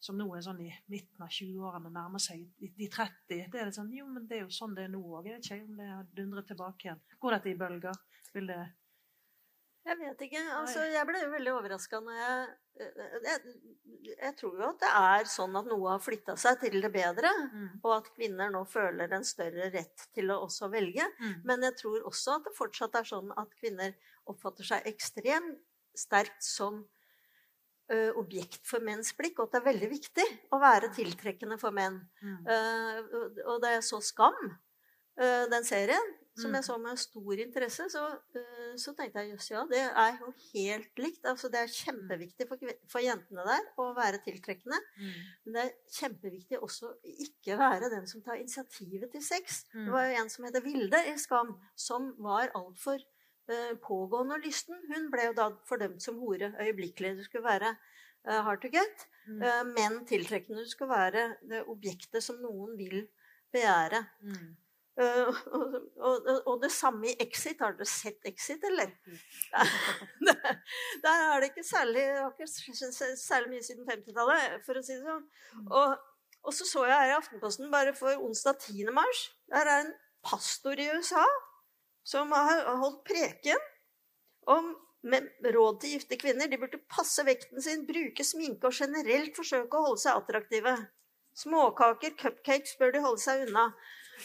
som nå er sånn i midten av 20-årene, nærmer seg de 30. Det er det sånn, jo, men det er jo sånn det er nå òg. Jeg vet ikke om det har dundret tilbake igjen. Går dette i bølger? Vil det jeg vet ikke. Altså, jeg ble veldig overraska når jeg, eh, jeg, jeg tror jo at det er sånn at noe har flytta seg til det bedre. Mm. Og at kvinner nå føler en større rett til å også velge. Mm. Men jeg tror også at det fortsatt er sånn at kvinner oppfatter seg ekstremt sterkt som ø, objekt for menns blikk. Og at det er veldig viktig å være tiltrekkende for menn. Mm. Uh, og da jeg så Skam, uh, den serien, som jeg mm. så med stor interesse, så, uh, så tenkte jeg jøss, ja, det er jo helt likt. Altså, det er kjempeviktig for, for jentene der å være tiltrekkende. Mm. Men det er kjempeviktig også ikke være den som tar initiativet til sex. Mm. Det var jo en som heter Vilde i Skam, som var altfor uh, pågående og lysten. Hun ble jo da fordømt som hore øyeblikkelig. Det skulle være uh, hard to get. Mm. Uh, men tiltrekkende. Det skulle være det objektet som noen vil begjære. Mm. Uh, og, og, og, det samme i Exit. Har dere sett Exit, eller? Der, der er det ikke særlig, ikke særlig mye siden 50-tallet, for å si det sånn. Mm. Og, og, så så jeg her i Aftenposten bare for onsdag 10. mars. Der er en pastor i USA som har holdt preken om med råd til gifte kvinner. De burde passe vekten sin, bruke sminke og generelt forsøke å holde seg attraktive. Småkaker, cupcakes, bør de holde seg unna.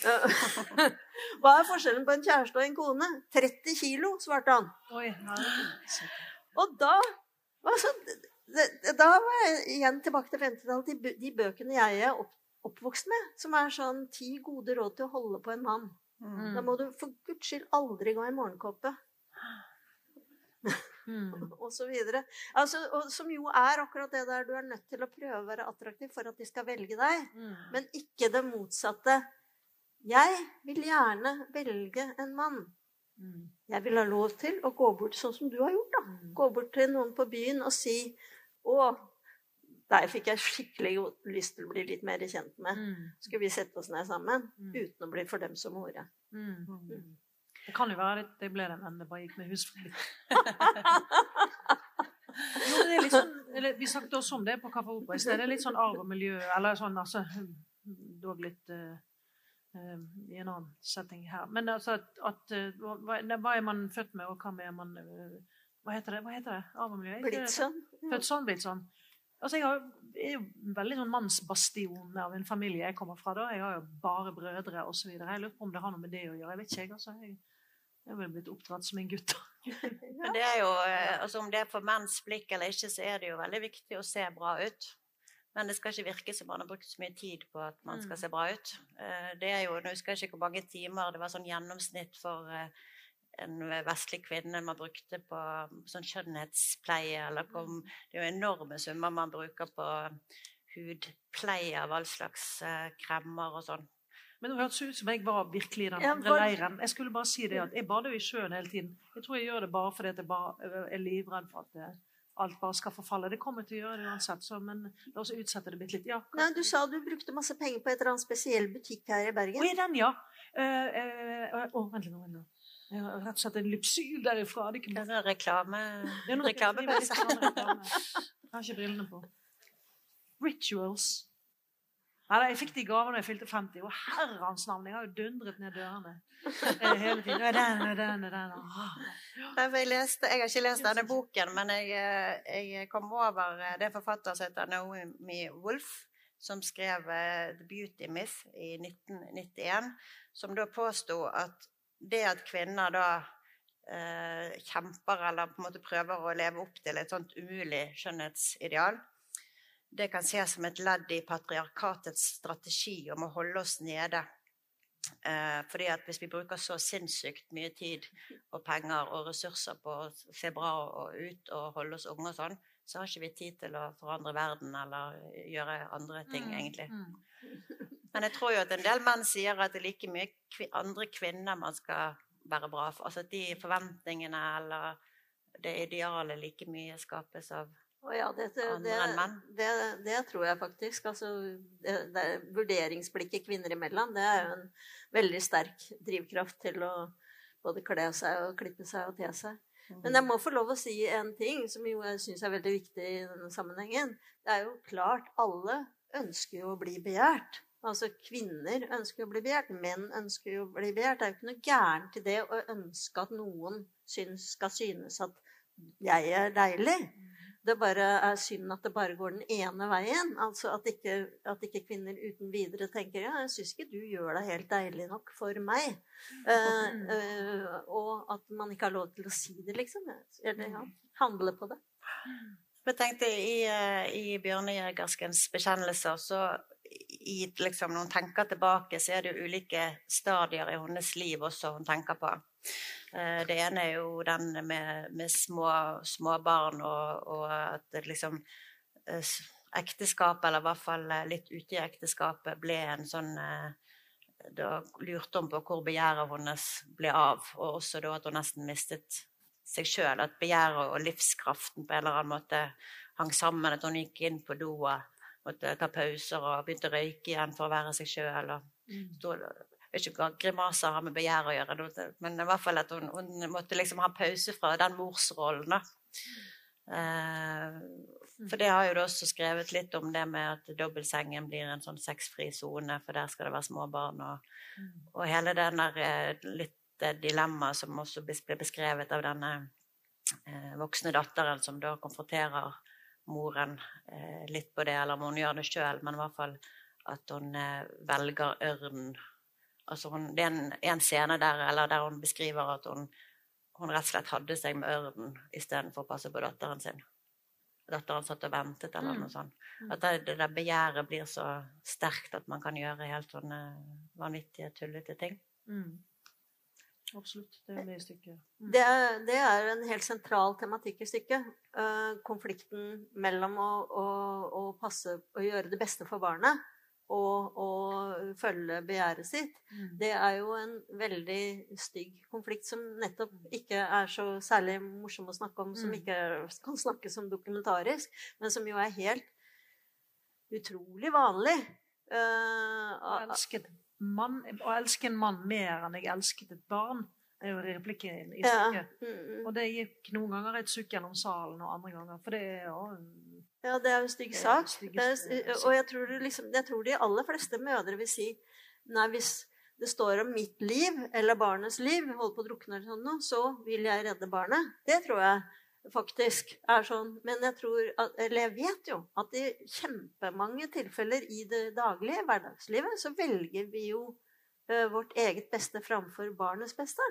Hva er forskjellen på en kjæreste og en kone? 30 kilo, svarte han. Oi, og da altså, Da var jeg igjen tilbake til 50-tallet. De, de, bøkene jeg er opp, oppvokst med, som er sånn ti gode råd til å holde på en mann. Mm. Da må du for guds skyld aldri gå i morgenkåpe. Mm. og så videre. Altså, og, som jo er akkurat det der du er nødt til å prøve å være attraktiv for at de skal velge deg. Mm. Men ikke det motsatte. Jeg vil gjerne velge en mann. Mm. Jeg vil ha lov til å gå bort sånn som du har gjort. da. Mm. Gå bort til noen på byen og si Å, der fikk jeg skikkelig lyst til å bli litt mer kjent med. Mm. Skulle vi sette oss ned sammen? Mm. Uten å bli for dem som hore. Mm. Det kan jo være litt det ble den enden, bare gikk med husflid. sånn, vi snakket også om det på Kaffe Opera i sted. Det er litt sånn arv og miljø, eller sånn altså Dog litt uh, uh, i en annen setting her. Men altså at, at uh, hva, hva, er man født med, og hva er man Hva heter det? Hva heter det? Arv og? Blitt sånn. Født sånn, blitt sånn. Altså, jeg har, er jo veldig sånn mannsbastion av en familie jeg kommer fra. da. Jeg har jo bare brødre osv. Jeg lurer på om det har noe med det å gjøre. Jeg vet ikke, jeg. altså. Jeg, jeg er vel blitt oppdratt som en gutt. Men det er jo, eh, altså Om det er for menns blikk eller ikke, så er det jo veldig viktig å se bra ut. Men det skal ikke virke som man har brukt så mye tid på at man skal mm. se bra ut. Eh, det er jo, Nå husker jeg ikke hvor mange timer det var sånn gjennomsnitt for eh, en vestlig kvinne man brukte på sånn skjønnhetspleie. eller kom, mm. Det er jo enorme summer man bruker på hudpleie av all slags kremmer og sånn. Men det hørtes ut som jeg var virkelig i den andre ja, leiren. Jeg skulle bare si det at jeg bader jo i sjøen hele tiden. Jeg tror jeg gjør det bare fordi jeg er livredd for at det, alt bare skal forfalle. Det kommer til å gjøre det uansett, så, men la oss utsette det litt. Ja, Nei, du sa du brukte masse penger på et eller annet spesiell butikk her i Bergen. Og i den, ja. Å, uh, uh, uh, vent litt nå. Vent litt. Jeg har rett og slett en lypsyl derifra. Det er noe reklame... Reklamepause. Jeg har ikke brillene på. Rituals. Nei, Jeg fikk de gavene da jeg fylte 50. Og herrens navn, jeg har jo dundret ned dørene eh, hele tiden. Den, den, den, jeg, leste, jeg har ikke lest denne boken, men jeg, eh, jeg kom over eh, det forfatter som heter Naomi Wolf, som skrev The Beauty Myth i 1991, som da påsto at det at kvinner da kjemper eller på en måte prøver å leve opp til et sånt umulig skjønnhetsideal, det kan ses som et ledd i patriarkatets strategi om å holde oss nede. Eh, fordi at hvis vi bruker så sinnssykt mye tid og penger og ressurser på å se bra ut og holde oss unge og sånn, så har ikke vi tid til å forandre verden eller gjøre andre ting, mm, egentlig. Mm. Men jeg tror jo at en del menn sier at det er like mye andre kvinner man skal være bra for. Altså at de forventningene eller det idealet like mye skapes av å ja, det, det, det, det, tror jeg faktisk. Altså, vurderingsblikket kvinner imellom, det er jo en veldig sterk drivkraft til å både kle seg og klippe seg og te seg. Men jeg må få lov å si en ting som jo jeg syns er veldig viktig i denne sammenhengen. Det er jo klart alle ønsker jo å bli begjært. Altså kvinner ønsker å bli begjært, menn ønsker jo å bli begjært. Det er jo ikke noe gærent i det å ønske at noen syns, skal synes at jeg er deilig. Det bare er synd at det bare går den ene veien. Altså at ikke, at ikke kvinner uten videre tenker ja, jeg syns ikke du gjør deg helt deilig nok for meg. Uh, og at man ikke har lov til å si det, liksom. Eller ja, handle på det. Jeg tenkte I, eh, i Bjørne Jegerskens bekjennelser så i, liksom, når hun tenker tilbake, så er det jo ulike stadier i hennes liv også hun tenker på. Eh, det ene er jo den med, med små, små, barn og, og at det liksom eh, Ekteskapet, eller i hvert fall litt ute i ekteskapet, ble en sånn Da lurte hun på hvor begjæret hennes ble av, og også da at hun nesten mistet seg sjøl. At begjæret og livskraften på en eller annen måte hang sammen. At hun gikk inn på do og måtte ta pauser og begynte å røyke igjen for å være seg sjøl. Mm. Vet ikke hva grimaser har med begjær å gjøre, men i hvert fall at hun, hun måtte liksom ha pause fra den morsrollen. da. Eh, for det har jo du også skrevet litt om det med at dobbeltsengen blir en sånn sexfri sone, for der skal det være små barn. Og, og hele den der eh, litt dilemmaet som også ble beskrevet av denne eh, voksne datteren som da konfronterer moren eh, litt på det, eller om hun gjør det sjøl, men i hvert fall at hun eh, velger ørnen. Altså hun, det er en, en, scene der, der hun beskriver at hun, hun, rett og slett hadde seg med ørnen istedenfor å passe på datteren sin. Datteren satt og ventet, eller mm. noe sånt. Mm. At det, det, der begjæret blir så sterkt at man kan gjøre helt sånne vanvittige, tullete ting. Mm. Absolutt. Det er med i stykket. Mm. Det, det, er en helt sentral tematikk i stykket. Uh, konflikten mellom å, å, å, passe og gjøre det beste for barnet og og følge begjæret sitt. Mm. Det er jo en veldig stygg konflikt som nettopp ikke er så særlig morsom å snakke om, som mm. ikke kan snakkes som dokumentarisk, men som jo er helt utrolig vanlig. Uh, jeg elsket mann, å elske en mann mer enn jeg elsket et barn, er jo replikken i stykket. Ja. Mm, mm. Og det gikk noen ganger et sukk gjennom salen, og andre ganger For det er jo Ja, det er jo en stygg sak. Er, og jeg tror, liksom, jeg tror, de aller fleste mødre vil si Nei, hvis det står om mitt liv eller barnets liv, holder på å drukne eller sånn, så vil jeg redde barnet. Det tror jeg faktisk er sånn. Men jeg tror eller jeg vet jo at i kjempemange tilfeller i det daglige hverdagslivet så velger vi jo uh, vårt eget beste framfor barnets beste.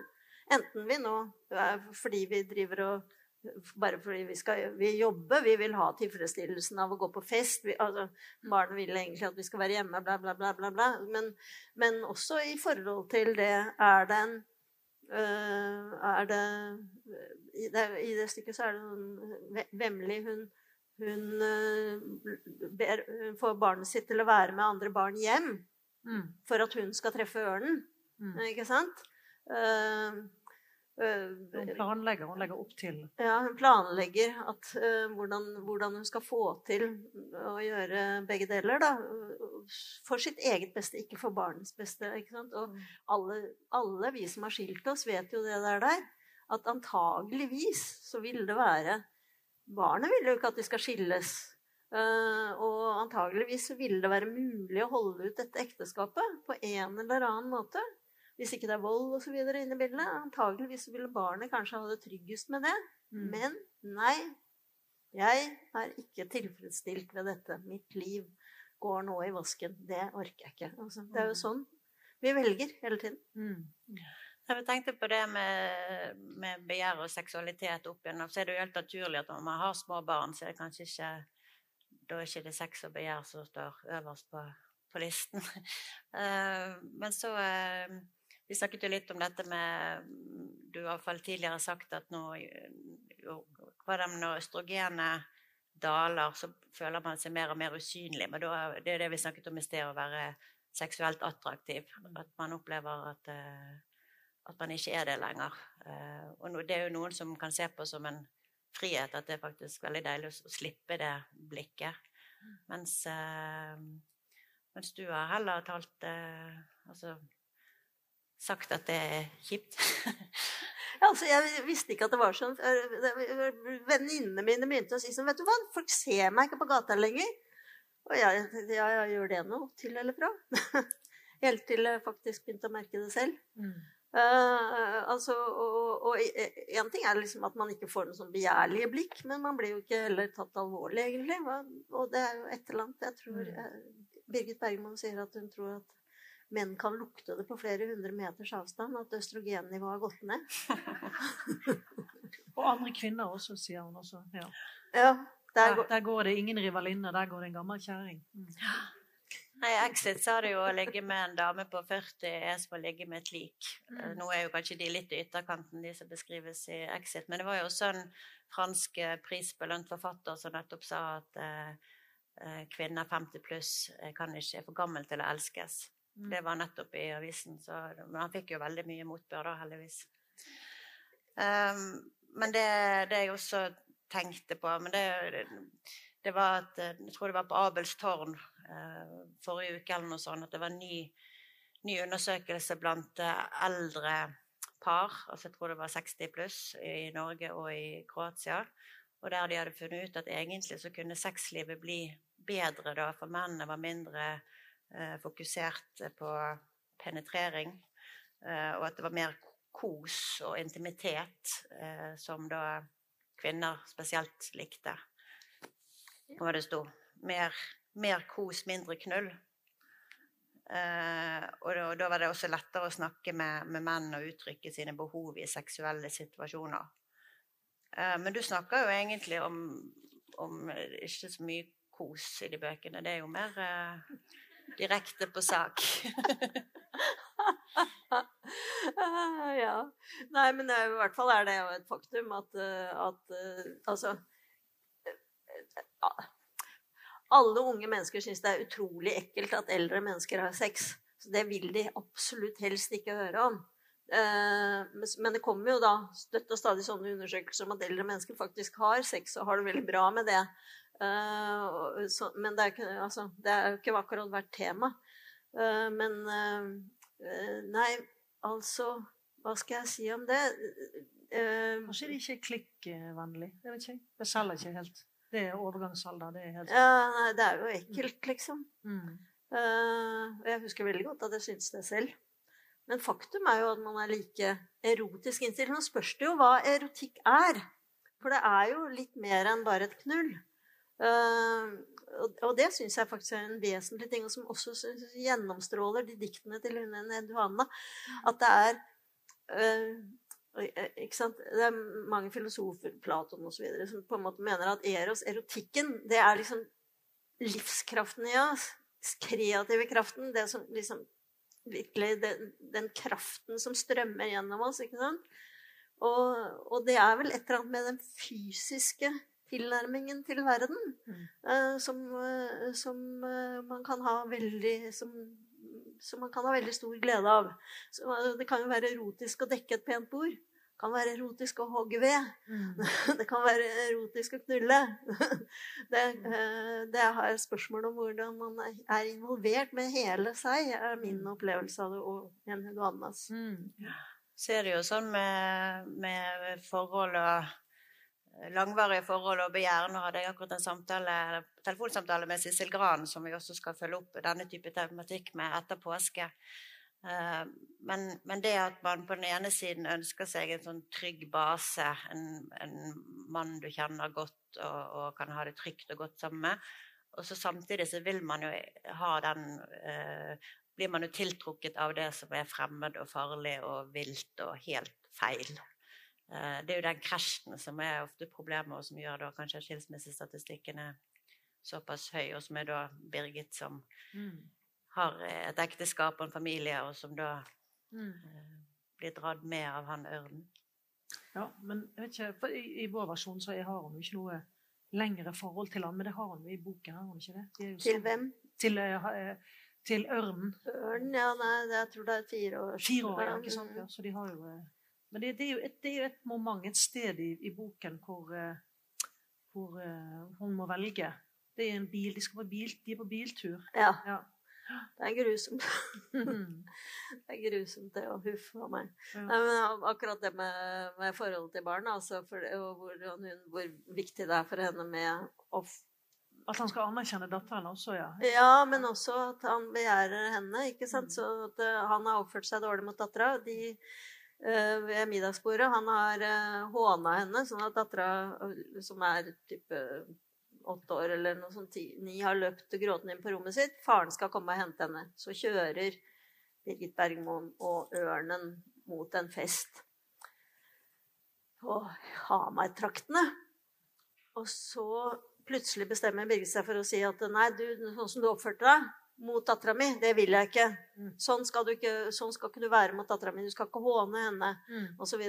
Enten vi nå uh, fordi vi driver og bare fordi vi skal vi jobbe, vi vil ha tilfredsstillelsen av å gå på fest. Vi, altså, barn vil egentlig at vi skal være hjemme, bla, bla, bla. bla, bla. Men, men også i forhold til det Er det en øh, er det i, det i, det stykket så er det sånn Vemli hun, hun øh, ber, får barnet sitt til å være med andre barn hjem mm. for at hun skal treffe ørnen. Mm. Ikke sant? Uh, hun planlegger, hun legger opp til Ja, hun planlegger at, uh, hvordan, hvordan, hun skal få til å gjøre begge deler. Da. For sitt eget beste, ikke for barnets beste. Og mm. alle, alle, vi som har skilt oss, vet jo det der der. At antageligvis så vil det være Barnet vil jo ikke at de skal skilles. Uh, og antageligvis vil det være mulig å holde ut dette ekteskapet på en eller annen måte. Hvis ikke det er vold osv. inne i bildet. Antageligvis ville barnet kanskje ha det tryggest med det. Mm. Men nei, jeg er ikke tilfredsstilt ved dette. Mitt liv går nå i vasken. Det orker jeg ikke. Altså, det er jo mm. sånn vi velger hele tiden. Mm. Jeg tenkte på det med, med begjær og seksualitet opp igjennom. Så er det jo helt naturlig at når man har små barn, så er det kanskje ikke da er ikke det sex og begjær som står øverst på, på listen. Uh, men så uh, vi snakket jo litt om dette med Du har iallfall tidligere sagt at nå, hva det, når østrogenet daler, så føler man seg mer og mer usynlig. Men da, det er det vi snakket om i sted, å være seksuelt attraktiv. At man opplever at, eh, at man ikke er det lenger. Eh, og det er jo noen som kan se på som en frihet, at det er faktisk veldig deilig å slippe det blikket. Mens, eh, mens du har heller talt altså sagt at det er kjipt? altså, jeg visste ikke at det var sånn. Venninnene mine begynte å si sånn Vet du hva, folk ser meg ikke på gata lenger. Og jeg, tenkte ja, jeg gjør det noe til eller fra? Helt til jeg faktisk begynte å merke det selv. Mm. Uh, altså, og én ting er liksom at man ikke får noe sånn begjærlige blikk, men man blir jo ikke heller tatt alvorlig, egentlig. Og det er jo et eller annet Jeg tror mm. Birgit Bergman sier at hun tror at menn kan lukte det på flere hundre meters avstand, at østrogennivået har gått ned. og andre kvinner også, sier hun også. Ja. ja der, går... der, går det ingen rivalinne, der går det en gammel kjerring. Mm. Nei, Exit sa det jo å ligge med en dame på 40 er som å ligge med et lik. Mm. Nå er jo kanskje de litt i ytterkanten, de som beskrives i Exit. Men det var jo også en fransk eh, prisbelønt forfatter som nettopp sa at eh, eh kvinner 50 pluss kan ikke er for gammel til å elskes. Mm. Det var nettopp i avisen, så, men han fikk jo veldig mye motbør da, heldigvis. Um, men det, det, jeg også tenkte på men det, det var at Jeg tror det var på Abels tårn uh, forrige uke eller noe sånt, at det var en ny, ny undersøkelse blant eh, eldre par, altså jeg tror det var 60 pluss i Norge og i Kroatia, og der de hadde funnet ut at egentlig så kunne sexlivet bli bedre da, for mennene var mindre eh, fokusert på penetrering, eh, og at det var mer kos og intimitet eh, som da kvinner spesielt likte. Hva det sto? Mer mer kos, mindre knull. Eh, og, da, og, da, var det også lettere å snakke med, med, menn og uttrykke sine behov i seksuelle situasjoner. Eh, men du snakker jo egentlig om, om, ikke så mye kos i de bøkene. Det er jo mer eh, direkte på sak. ja. Nei, men i hvert fall er det jo et faktum at, eh, at eh, altså alle unge mennesker syns det er utrolig ekkelt at eldre mennesker har sex. Så det vil de absolutt helst ikke høre om. Eh, men det kommer jo da støtt og stadig sånne undersøkelser om at eldre mennesker faktisk har sex og har det veldig bra med det. Eh, men det er, ikke, altså, det er jo ikke akkurat vært tema. Uh, men Nei, altså Hva skal jeg si om det? Kanskje det ikke er klikkvennlig? Det vet ikke. Det selger ikke helt. Det er overgangsalder. Det er helt Ja, nei, det er jo ekkelt, liksom. Mm. Uh, jeg husker veldig godt at jeg syntes det selv. Men faktum er jo at man er like erotisk innstilt. Nå spørs det jo hva erotikk er. For det er jo litt mer enn bare et knull. Uh, og det syns jeg faktisk er en vesentlig ting, og som også gjennomstråler de diktene til hun Eduana. At det er uh, Eh, ikke sant? Det er mange filosofer, Platon osv., som på en måte mener at eros, erotikken, det er liksom livskraften i oss. Kreative kraften. Det som liksom virkelig den, den, kraften som strømmer gjennom oss. ikke sant? Og, og, det er vel et eller annet med den fysiske tilnærmingen til verden mm. uh, som, uh, som uh, man kan ha veldig som, som man kan ha veldig stor glede av. Så det kan jo være erotisk å dekke et pent bord. Det kan være erotisk å hogge ved. Mm. Det kan være erotisk å knulle. Det, eh, det er spørsmål om hvordan man er involvert med hele seg, er min mm. opplevelse av det, og Jenny Duannas. Mm. Er det jo sånn med, med forhold og langvarige forhold og begjær. Nå hadde jeg akkurat en samtale, telefonsamtale med Sissel Gran, som vi også skal følge opp denne type tematikk med etter påske. Eh, men, men, det at man på den ene siden ønsker seg en sånn trygg base, en, en mann du kjenner godt og, og, kan ha det trygt og godt sammen med, og så samtidig så vil man jo ha den eh, Blir man jo tiltrukket av det som er fremmed og farlig og vilt og helt feil. Eh, det er jo den krasjen som er ofte problemet, og som gjør da kanskje at skilsmissestatistikken er såpass høy, og som er da Birgit som mm. har et ekteskap og en familie, og som da mm. eh, blir dratt med av han ørnen. Ja, men jeg vet ikke, for i, i vår versjon så har hun jo ikke noe lengre forhold til han, men det har hun jo i boken. har hun ikke det? til sånn, hvem? Til, uh, til ørnen. Ørnen, ja, nei, jeg tror det er fire år. Fire år, ja, ikke sant? Ja, så de har jo... Men det, det, er et, det, er jo et, moment, et sted i, i boken hvor, uh, hvor uh, hun må velge. Det er en bil, De, skal på bil, de er på biltur. Ja. ja. Det er grusomt. det er grusomt, det òg. Huff a meg. Ja. Nei, men akkurat det med, med forholdet til barn, altså, for, og hvor, hvor, viktig det er for henne med å At han skal anerkjenne datteren også, ja? Ja, men også at han begjærer henne. ikke sant? Mm. Så at uh, han har oppført seg dårlig mot dattera. De Eh, ved middagsbordet. Han har uh, håna henne, sånn at dattera, eh, som er type åtte år eller noe sånt, ni, har løpt gråtende inn på rommet sitt. Faren skal komme og hente henne. Så kjører Birgit Bergmoen og Ørnen mot en fest på Hamar-traktene. Og så plutselig bestemmer Birgit seg for å si at nei, du, sånn som du oppførte deg mot dattera mi. Det vil jeg ikke. Mm. Sånn skal, ikke, sånn skal ikke du være mot dattera mi. Du skal ikke håne henne, mm. osv.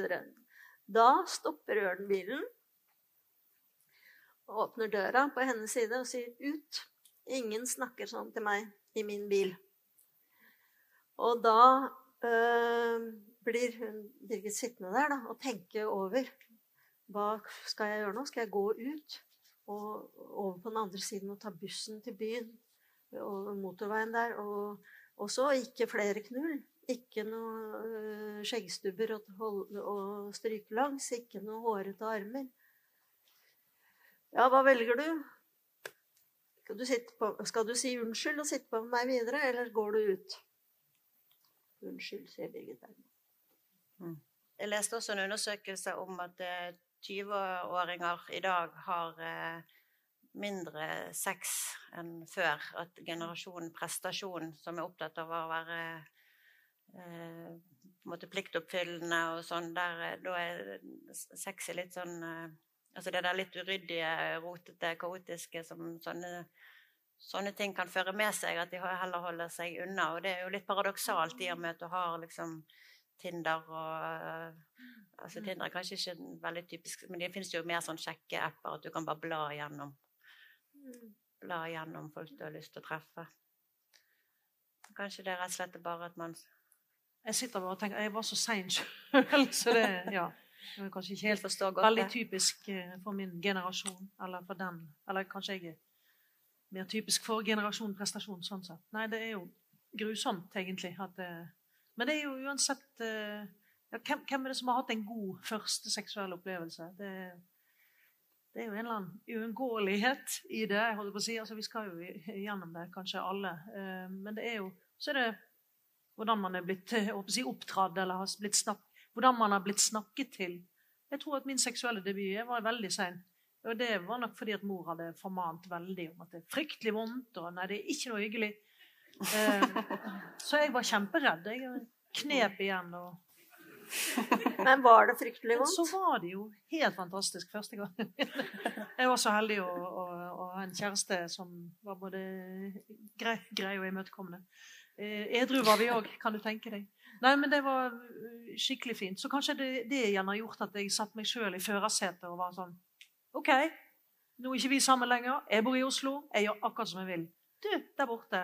Da stopper Ørn bilen, og åpner døra på hennes side og sier 'ut'. Ingen snakker sånn til meg i min bil. Og da øh, blir hun Birgit sittende der da, og tenke over hva skal jeg gjøre nå. Skal jeg gå ut og over på den andre siden og ta bussen til byen? Og motorveien der. Og, og så ikke flere knull. Ikke noe uh, skjeggstubber å, å stryke langs. Ikke noe hårete armer. Ja, hva velger du? Skal du, på, skal du si unnskyld og sitte på med meg videre, eller går du ut? Unnskyld, sier Birgit Bergman. Mm. Jeg leste også en undersøkelse om at 20-åringer eh, i dag har eh, mindre sex enn før. At generasjonen prestasjon, som er opptatt av å være eh, pliktoppfyllende og sånn, der eh, da er sex litt sånn eh, Altså det der litt uryddige, rotete, kaotiske som sånne, sånne ting kan føre med seg, at de heller holder seg unna. Og det er jo litt paradoksalt i og med at du har liksom Tinder og Altså Tinder er kanskje ikke veldig typisk, men det finnes jo mer sånn sjekkeapper at du kan bare bla igjennom bla gjennom folk du har lyst til å treffe. Kanskje det er rett og slett bare at man Jeg sitter bare og tenker Jeg var så sein sjøl, så det ja. Det er kanskje ikke helt godt, veldig typisk eh, for min generasjon, eller for den. Eller kanskje jeg er mer typisk for generasjon prestasjon, sånn sett. Nei, det er jo grusomt, egentlig. At, men det er jo uansett eh, ja, hvem, hvem, er det som har hatt en god første seksuell opplevelse? Det er det er jo en eller annen uunngåelighet i det. jeg holder på å si. Altså, vi skal jo gjennom det, kanskje alle. Eh, men det er jo så er det hvordan man er blitt eh, si, oppdratt, eller har blitt snakk, hvordan man har blitt snakket til. Jeg tror at min seksuelle debut var veldig sein. Og det var nok fordi at mor hadde formant veldig om at det er fryktelig vondt, og nei, det er ikke noe hyggelig. Eh, så jeg var kjemperedd. Jeg knep igjen og men var det fryktelig vondt? Så var det jo helt fantastisk første gang. Jeg var så heldig å, å, å ha en kjæreste som var både grei, grei og imøtekommende. Eh, edru var vi òg, kan du tenke deg. Nei, men det var eh, skikkelig fint. Så kanskje det, det igjen har gjort at jeg satte meg sjøl i førersetet og var sånn OK, nå er ikke vi sammen lenger. Jeg bor i Oslo. Jeg gjør akkurat som jeg vil. Du, der borte.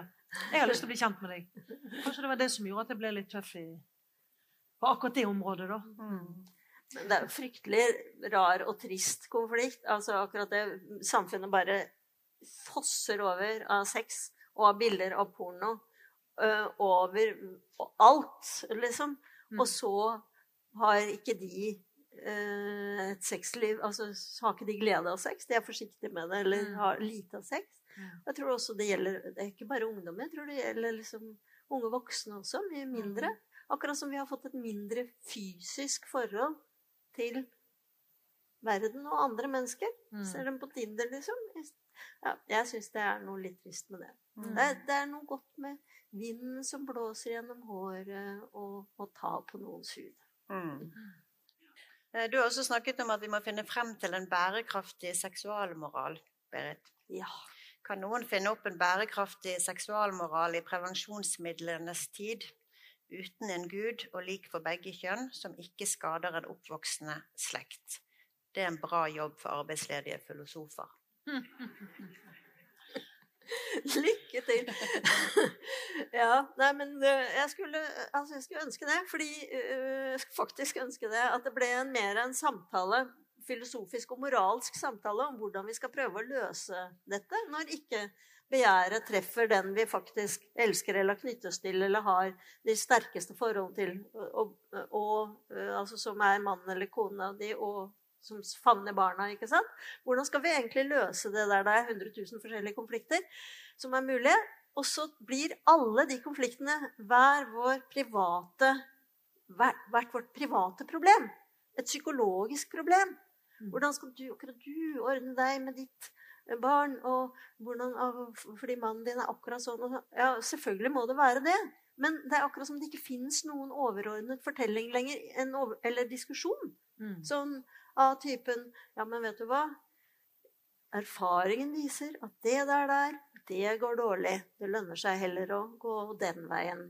Jeg har lyst til å bli kjent med deg. Kanskje det var det som gjorde at jeg ble litt tøff i på akkurat det området, da. Mm. Det er jo fryktelig rar og trist konflikt. Altså akkurat det Samfunnet bare fosser over av sex og av bilder av porno. Uh, over alt, liksom. Mm. Og så har ikke de uh, et sexliv Altså har ikke de glede av sex. De er forsiktige med det, eller mm. har lite av sex. Jeg tror også det gjelder Det er ikke bare ungdom, jeg tror det gjelder liksom unge voksne også. Mye mindre. Mm. Akkurat som vi har fått et mindre fysisk forhold til verden og andre mennesker. Mm. Ser dem på Tinder, liksom. Ja, jeg syns det er noe litt trist med det. Mm. det. Det, er noe godt med vinden som blåser gjennom håret, og, og ta på noens hud. Mm. Eh, du har også snakket om at vi må finne frem til en bærekraftig seksualmoral, Berit. Ja. Kan noen finne opp en bærekraftig seksualmoral i prevensjonsmidlenes tid? Uten en gud og lik for begge kjønn, som ikke skader en oppvoksende slekt. Det er en bra jobb for arbeidsledige filosofer. Lykke til! ja, nei, men eh, jeg skulle, altså jeg skulle ønske det. Fordi uh, faktisk ønske det at det ble en, mer en samtale, filosofisk og moralsk samtale, om hvordan vi skal prøve å løse dette. Når ikke begjæret treffer den vi faktisk elsker eller knyttes til eller har de sterkeste forhold til, og, og, eh, altså som er mannen eller kona di, og som favner barna. ikke sant? Hvordan skal vi egentlig løse det der det er 100 000 forskjellige konflikter som er mulige? Og så blir alle de konfliktene hver vår private, hvert vårt private problem. Et psykologisk problem. Mm. Hvordan skal du, akkurat du ordne deg med ditt barn, og hvordan, fordi mannen din er akkurat sånn Ja, selvfølgelig må det være det. Men det er akkurat som det ikke fins noen overordnet fortelling lenger, over, eller diskusjon. Mm. Sånn av typen Ja, men vet du hva? Erfaringen viser at det der der det går dårlig. Det lønner seg heller å gå den veien.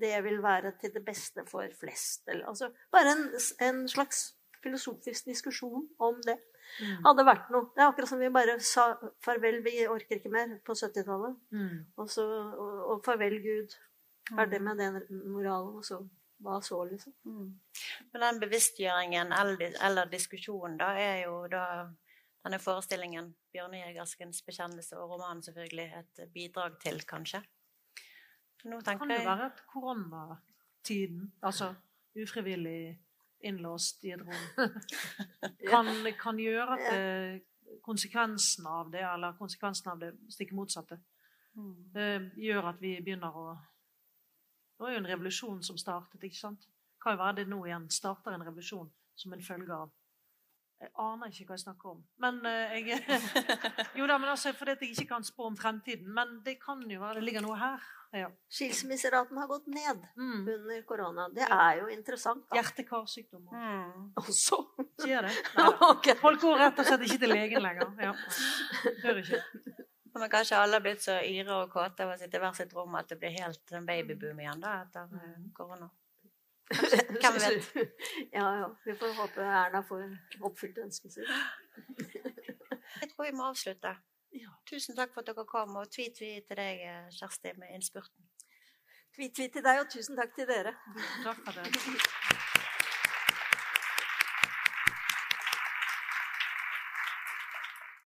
Det vil være til det beste for flest. Eller, altså, bare en, en slags filosofisk diskusjon om det. Mm. Hadde vært noe. Det er akkurat som vi bare sa farvel, vi orker ikke mer, på 70-tallet. Mm. Og, og, og, farvel, Gud. Ferdig det med den moralen. Og så hva så, liksom. Mm. Men den bevisstgjøringen eller, eller, diskusjonen, da, er jo da denne forestillingen, Bjørne Jegerskens bekjennelse og romanen, selvfølgelig et bidrag til, kanskje? Nå tenker jeg Kan det være at koronatiden, altså ufrivillig innlåst i et rom, kan, kan, gjøre at det, konsekvensen av det, eller konsekvensen av det stikk motsatte, mm. gjør at vi begynner å Det var jo en revolusjon som startet, ikke sant? Kan jo være det nå igjen starter en revolusjon som en følge av jeg aner ikke hva jeg snakker om. Men uh, jeg Jo da, men altså, fordi jeg ikke kan spå om fremtiden. Men det kan jo være det ligger noe her. Ja. Skilsmisseraten har gått ned mm. under korona. Det er jo interessant. Hjerte-karsykdommer. Mm. Også? Skjer det? okay. Folk går rett og slett ikke til legen lenger. Ja. Hører ikke. Men kanskje alle har blitt så yre og kåte av å sitte i hvert sitt rom at det blir helt en babyboom igjen da, etter korona. mm. Hvem vet? Ja, ja. Vi får håpe Erna får oppfylt ønsket sitt. Jeg tror vi må avslutte. Tusen takk for at dere kom, og tvi-tvi til deg, Kjersti, med innspurten. Tvi-tvi til deg, og tusen takk til dere. Takk for det.